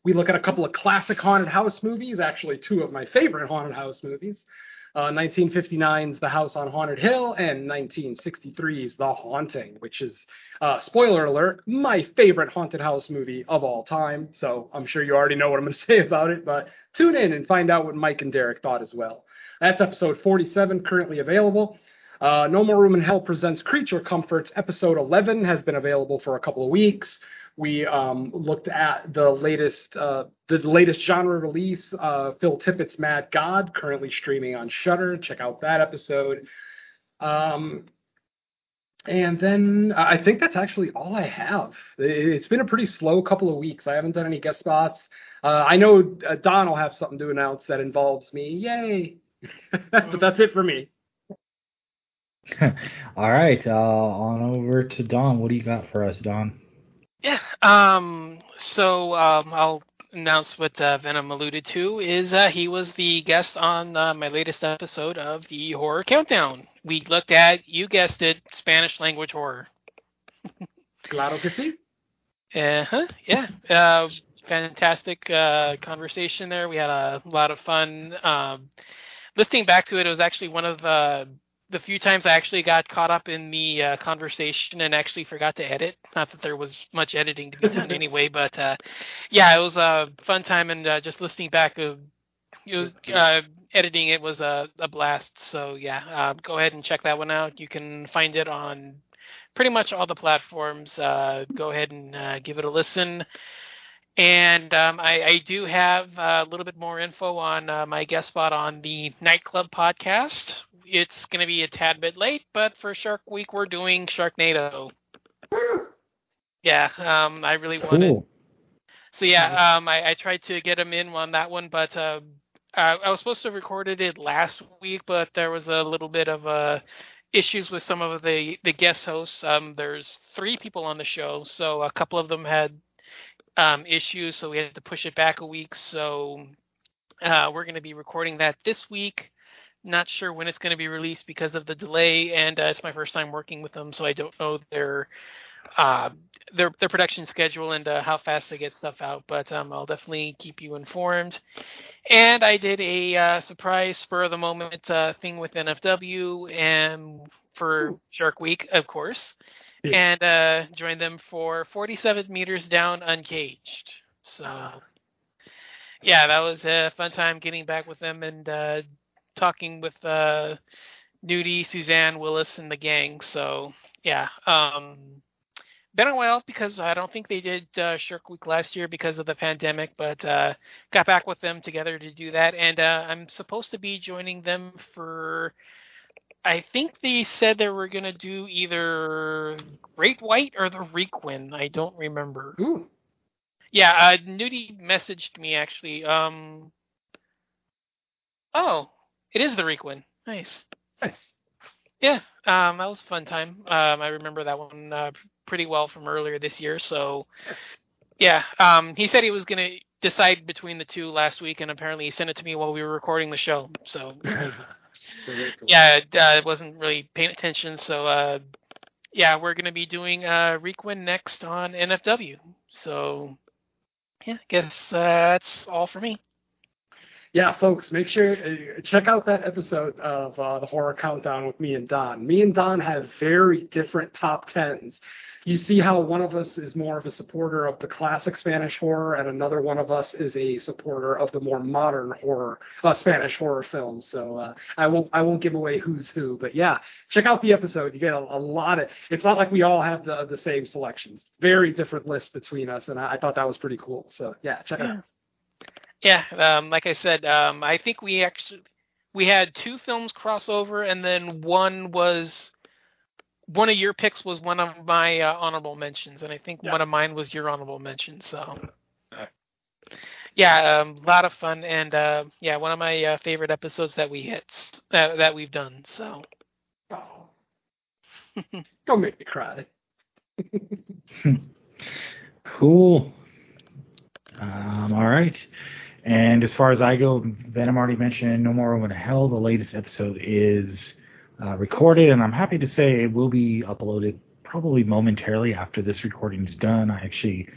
[SPEAKER 6] We look at a couple of classic haunted house movies, actually two of my favorite haunted house movies. Uh, 1959's The House on Haunted Hill and 1963's The Haunting, which is, uh, spoiler alert, my favorite haunted house movie of all time. So I'm sure you already know what I'm going to say about it, but tune in and find out what Mike and Derek thought as well. That's episode 47, currently available. Uh, no More Room in Hell presents Creature Comforts. Episode 11 has been available for a couple of weeks. We um, looked at the latest uh, the latest genre release, uh, Phil Tippett's Mad God, currently streaming on Shudder. Check out that episode. Um, and then I think that's actually all I have. It- It's been a pretty slow couple of weeks. I haven't done any guest spots. Uh, I know uh, Don will have something to announce that involves me. Yay! but that's it for me.
[SPEAKER 5] All right, uh, on over to Don. What do you got for us, Don?
[SPEAKER 7] Yeah. Um. So um, I'll announce what uh, Venom alluded to is uh, he was the guest on uh, my latest episode of the Horror Countdown. We looked at, you guessed it, Spanish language horror.
[SPEAKER 6] Claro que sí.
[SPEAKER 7] Uh huh. Yeah. Uh, fantastic uh, conversation there. We had a lot of fun. Um, listening back to it, it was actually one of the the few times I actually got caught up in the uh, conversation and actually forgot to edit. Not that there was much editing to be done anyway, but uh, yeah, it was a fun time and uh, just listening back. Uh, it was uh, editing it was a, a blast. So yeah, uh, go ahead and check that one out. You can find it on pretty much all the platforms. Uh, go ahead and uh, give it a listen. And um, I, I do have a little bit more info on uh, my guest spot on the Nightclub podcast. It's going to be a tad bit late, but for Shark Week, we're doing Sharknado. Yeah, um, I really wanted.
[SPEAKER 5] Cool.
[SPEAKER 7] So yeah, um, I, I tried to get him in on that one, but uh, I, I was supposed to have recorded it last week, but there was a little bit of uh, issues with some of the the guest hosts. Um, there's three people on the show, so a couple of them had um, issues, so we had to push it back a week. So uh, we're going to be recording that this week. Not sure when it's going to be released because of the delay, and uh, it's my first time working with them, so I don't know their uh, their their production schedule and uh, how fast they get stuff out. But um, I'll definitely keep you informed. And I did a uh, surprise spur of the moment uh, thing with NFW and for Shark Week, of course,
[SPEAKER 6] Yeah.
[SPEAKER 7] and uh, joined them for 47 meters down uncaged. So yeah, that was a fun time getting back with them and uh, talking with uh, Nudie, Suzanne, Willis, and the gang. So yeah. Um, been a while because I don't think they did uh, Shark Week last year because of the pandemic, but uh, got back with them together to do that, and uh, I'm supposed to be joining them for. I think they said they were gonna do either Great White or the Requin. I don't remember.
[SPEAKER 6] Ooh.
[SPEAKER 7] Yeah, uh, Nudie messaged me actually. Um. Oh, it is the Requin. Nice.
[SPEAKER 6] Nice.
[SPEAKER 7] Yeah, um, that was a fun time. Um, I remember that one uh, pretty well from earlier this year. So, yeah, um, he said he was gonna decide between the two last week, and apparently he sent it to me while we were recording the show. So, Yeah, uh, I wasn't really paying attention. So, uh, yeah, we're gonna be doing uh, Requin next on NFW. So, yeah, I guess uh, that's all for me.
[SPEAKER 6] Yeah, folks, make sure uh, check out that episode of uh, the horror countdown with me and Don. Me and Don have very different top tens. You see how one of us is more of a supporter of the classic Spanish horror, and another one of us is a supporter of the more modern horror, uh, Spanish horror films. So uh, I won't I won't give away who's who, but yeah, check out the episode. You get a, a lot of. It's not like we all have the the same selections. Very different list between us, and I, I thought that was pretty cool. So yeah, check it out.
[SPEAKER 7] Yeah, um, like I said, um, I think we actually we had two films crossover, and then one was one of your picks was one of my uh, honorable mentions, and I think
[SPEAKER 6] Yeah.
[SPEAKER 7] one of mine was your honorable mention. So, yeah, a um, lot of fun, and uh, yeah, one of my uh, favorite episodes that we hit that that we've done. So,
[SPEAKER 6] Oh. Don't make me cry.
[SPEAKER 5] Cool. Um, all right. And as far as I go, Venom already mentioned No More Room in Hell. The latest episode is uh, recorded, and I'm happy to say it will be uploaded probably momentarily after this recording is done. I actually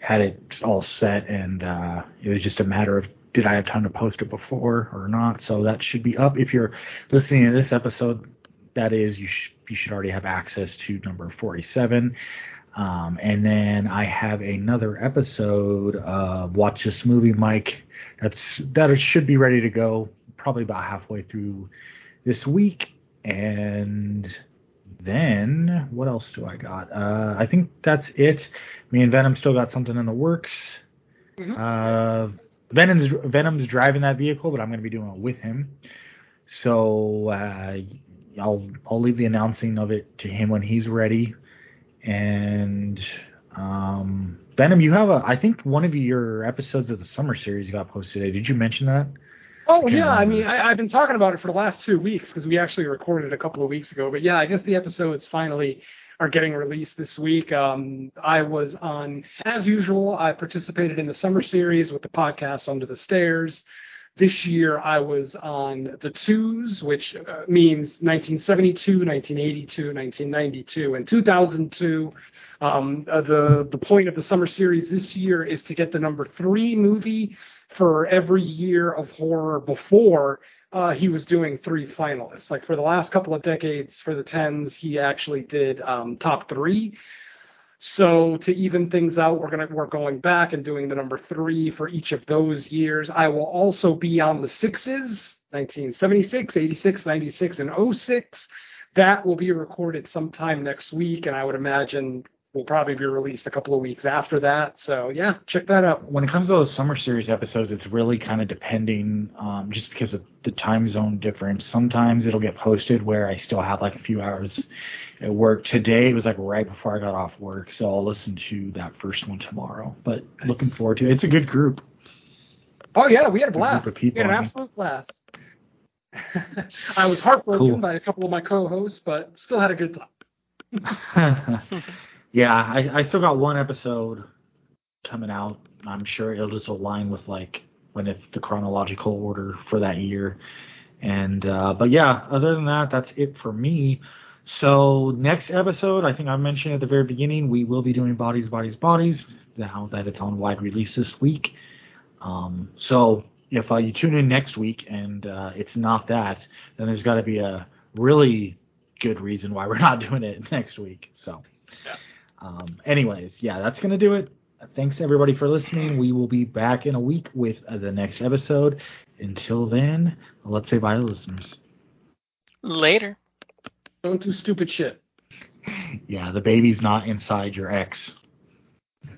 [SPEAKER 5] had it all set, and uh, it was just a matter of did I have time to post it before or not. So that should be up. If you're listening to this episode, that is, you, sh- you should already have access to number 47. Um, and then I have another episode of Watch This Movie, Mike. That's that should be ready to go probably about halfway through this week. And then what else do I got? Uh, I think that's it. Me and Venom still got something in the works.
[SPEAKER 6] Mhm.
[SPEAKER 5] Uh, Venom's Venom's driving that vehicle, but I'm going to be doing it with him. So uh, I'll I'll leave the announcing of it to him when he's ready. And um, Venom, you have a I think one of your episodes of the summer series got posted today. Did you mention that?
[SPEAKER 6] Oh yeah, I mean, I, I've been talking about it for the last two weeks because we actually recorded a couple of weeks ago. But yeah, I guess the episodes finally are getting released this week. Um, I was on, as usual, I participated in the summer series with the podcast Under the Stairs. This year I was on the twos, which uh, means 1972, 1982, 1992, and 2002. Um, uh, the the point of the summer series this year is to get the number three movie for every year of horror before uh, he was doing three finalists. Like for the last couple of decades, for the tens, he actually did um, top three. So to even things out, we're gonna we're going back and doing the number three for each of those years. I will also be on the sixes, 1976, 86, 96, and 06. That will be recorded sometime next week, and I would imagine will probably be released a couple of weeks after that. So yeah, check that out.
[SPEAKER 5] When it comes to those summer series episodes, it's really kind of depending, um, just because of the time zone difference. Sometimes it'll get posted where I still have like a few hours at work. Today it was like right before I got off work, so I'll listen to that first one tomorrow. But looking forward to it. It's a good group.
[SPEAKER 6] Oh yeah, we had a blast.
[SPEAKER 5] people,
[SPEAKER 6] we had an absolute blast. I was heartbroken
[SPEAKER 5] Cool.
[SPEAKER 6] by a couple of my co-hosts, but still had a good time.
[SPEAKER 5] yeah, I, I still got one episode coming out. I'm sure it'll just align with like when it's the chronological order for that year. And uh, but yeah, other than that, that's it for me. So next episode, I think I mentioned at the very beginning, we will be doing bodies, bodies, bodies. Now that it's on wide release this week. Um, so if uh, you tune in next week and uh, it's not that, then there's got to be a really good reason why we're not doing it next week. So,
[SPEAKER 6] Yeah.
[SPEAKER 5] Um, anyways, yeah, that's gonna do it. Thanks everybody for listening. We will be back in a week with uh, the next episode. Until then, let's say bye to listeners.
[SPEAKER 7] later.
[SPEAKER 6] Don't do stupid shit.
[SPEAKER 5] yeah, the baby's not inside your ex.